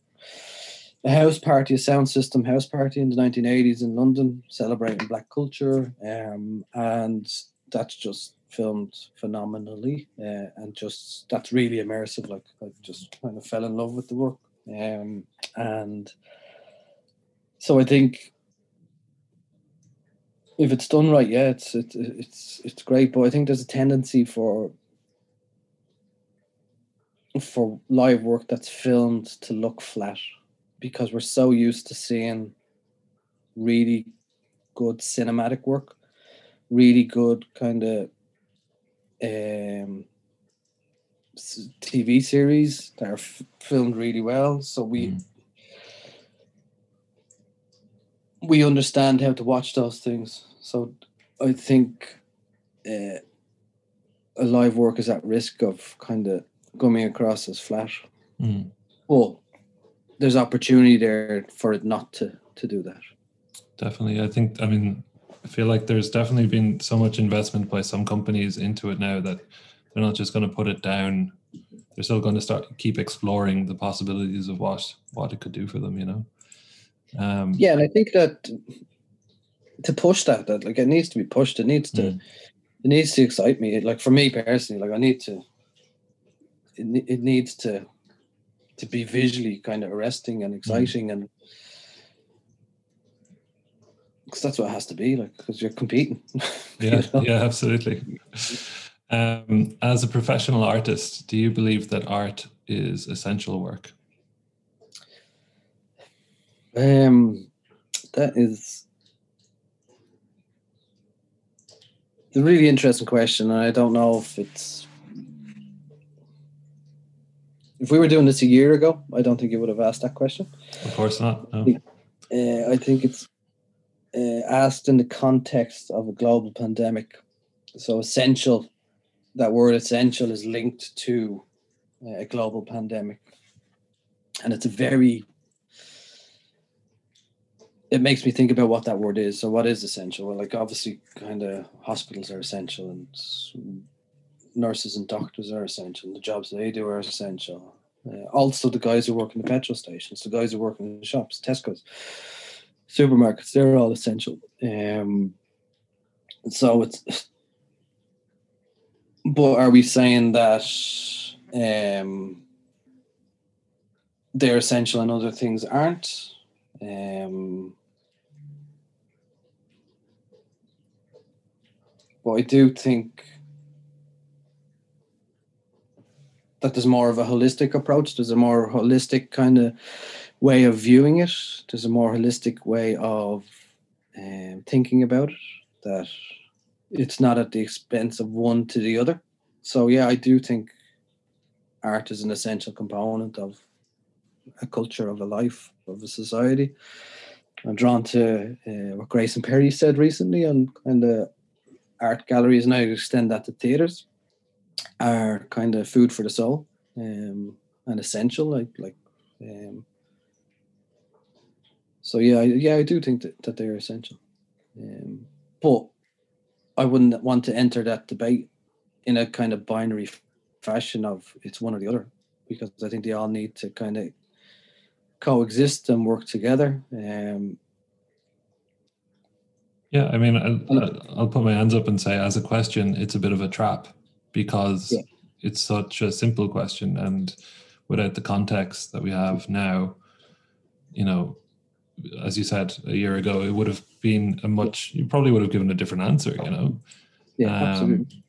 a house party, a sound system house party in the 1980s in London, celebrating black culture. Um, and that's just filmed phenomenally, uh, and just that's really immersive. Like I just kind of fell in love with the work, um, and so I think if it's done right, yeah, it's it's it's it's great. But I think there's a tendency for for live work that's filmed to look flat because we're so used to seeing really good cinematic work, really good kind of um, TV series that are f- filmed really well. So we mm. we understand how to watch those things. So I think uh, a live work is at risk of kind of coming across as flat. Mm. Well, there's opportunity there for it not to to do that. Definitely, I think. I mean, I feel like there's definitely been so much investment by some companies into it now that they're not just going to put it down. They're still going to start keep exploring the possibilities of what what it could do for them. You know. Um, yeah, and I think that to push that, that like it needs to be pushed. It needs to, mm. it needs to excite me. Like for me personally, like I need to. It, it needs to, to be visually kind of arresting and mm. exciting and because that's what it has to be like because you're competing yeah you know? yeah absolutely um, as a professional artist do you believe that art is essential work um that is a really interesting question and i don't know if it's if we were doing this a year ago i don't think you would have asked that question of course not no. uh, i think it's uh, asked in the context of a global pandemic. So essential, that word essential is linked to uh, a global pandemic. And it's a very, it makes me think about what that word is. So what is essential? Well, like obviously kind of hospitals are essential and nurses and doctors are essential. The jobs they do are essential. Uh, also the guys who work in the petrol stations, the guys who work in the shops, Tesco's supermarkets, they're all essential. Um, so it's, but are we saying that um, they're essential and other things aren't? Um, but I do think that there's more of a holistic approach. There's a more holistic kind of way of viewing it. There's a more holistic way of um, thinking about it. That it's not at the expense of one to the other. So yeah, I do think art is an essential component of a culture, of a life, of a society. I'm drawn to uh, what Grayson Perry said recently on kind of art galleries, and I extend that to theaters, are kind of food for the soul um, and essential. Like like, um, so yeah, yeah, I do think that, that they're essential. Um, but I wouldn't want to enter that debate in a kind of binary fashion of it's one or the other because I think they all need to kind of coexist and work together. Um, yeah, I mean, I'll, I'll, put my hands up and say, as a question, it's a bit of a trap because yeah. it's such a simple question, and without the context that we have now, you know, as you said a year ago, it would have been a much. You probably would have given a different answer, you know. Yeah, um, absolutely.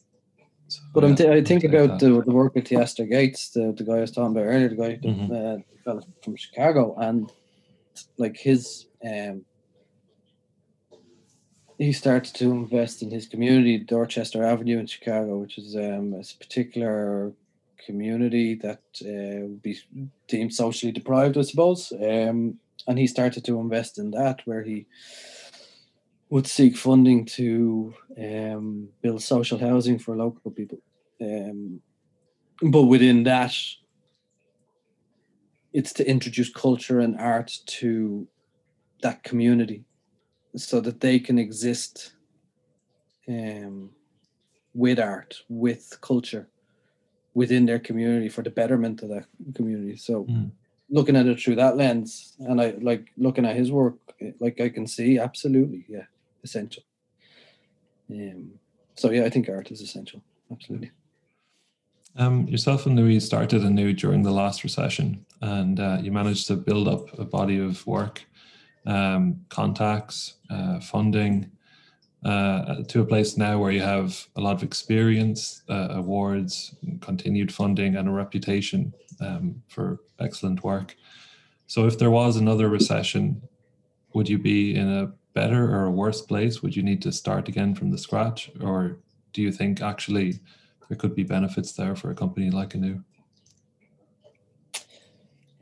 So, but yeah, I'm t- i think about the, the work with Theaster Gates, the, the guy I was talking about earlier, the guy mm-hmm. uh, from Chicago, and like his um, he started to invest in his community, Dorchester Avenue in Chicago, which is um, a particular community that uh, would be deemed socially deprived, I suppose. Um, and he started to invest in that, where he would seek funding to um, build social housing for local people. Um, but within that, it's to introduce culture and art to that community so that they can exist um, with art, with culture within their community for the betterment of that community. So mm. looking at it through that lens and I like looking at his work, like I can see absolutely, yeah essential. Um, so yeah, I think art is essential. Absolutely. Um, yourself and Louise started anew during the last recession, and uh, you managed to build up a body of work, um, contacts, uh, funding, uh, to a place now where you have a lot of experience, uh, awards, continued funding, and a reputation um, for excellent work. So, if there was another recession, would you be in a better or a worse place? Would you need to start again from the scratch? Or do you think actually there could be benefits there for a company like Anu?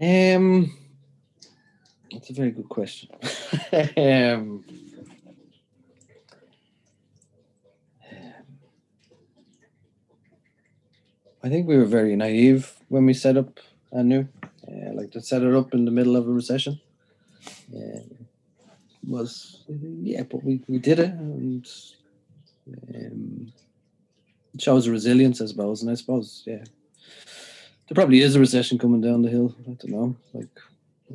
Um, that's a very good question. um, I think we were very naive when we set up Anu, uh, like to set it up in the middle of a recession. Um, was yeah, but we, we did it and um, it shows resilience, I suppose. And I suppose yeah, there probably is a recession coming down the hill. I don't know, like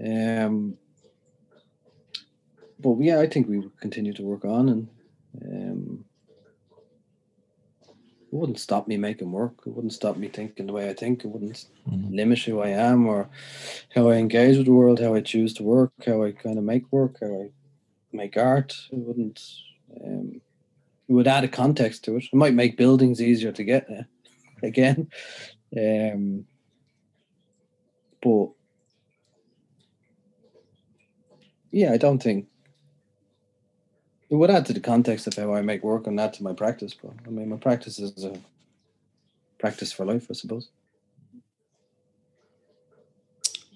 um, but yeah, I think we will continue to work on and um, it wouldn't stop me making work. It wouldn't stop me thinking the way I think. It wouldn't mm-hmm. limit who I am or how I engage with the world, how I choose to work, how I kind of make work, how I make art. It wouldn't. Um, it would add a context to it. It might make buildings easier to get uh, again. Um, but yeah, I don't think it would add to the context of how I make work and add to my practice. But I mean, my practice is a practice for life, I suppose.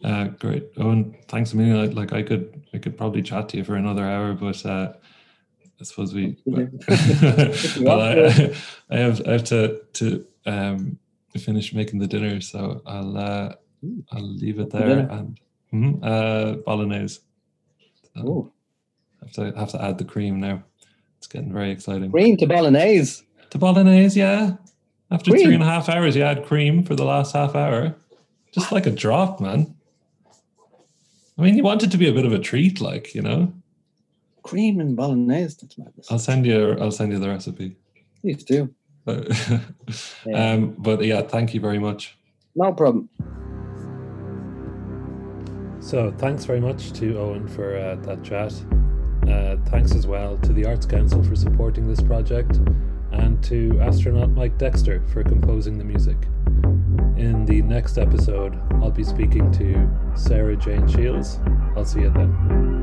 Uh, great, Owen. Thanks a million. Like I could, I could probably chat to you for another hour, but uh, I suppose we. well, I, I, have, I have to to um, finish making the dinner, so I'll uh, I'll leave it there. And mm, uh, bolognese. Oh. Have to have to add the cream now. It's getting very exciting. Cream to bolognese. To bolognese, yeah. After cream. three and a half hours, you add cream for the last half hour. Just like a drop, man. I mean, you want it to be a bit of a treat, like you know. Cream and bolognese. That's madness. I'll send you. I'll send you the recipe. Please do. But, yeah. um, but yeah, thank you very much. No problem. So, thanks very much to Owen for uh, that chat. Uh, thanks as well to the Arts Council for supporting this project and to astronaut Mike Dexter for composing the music. In the next episode, I'll be speaking to Sarah Jane Shiels. I'll see you then.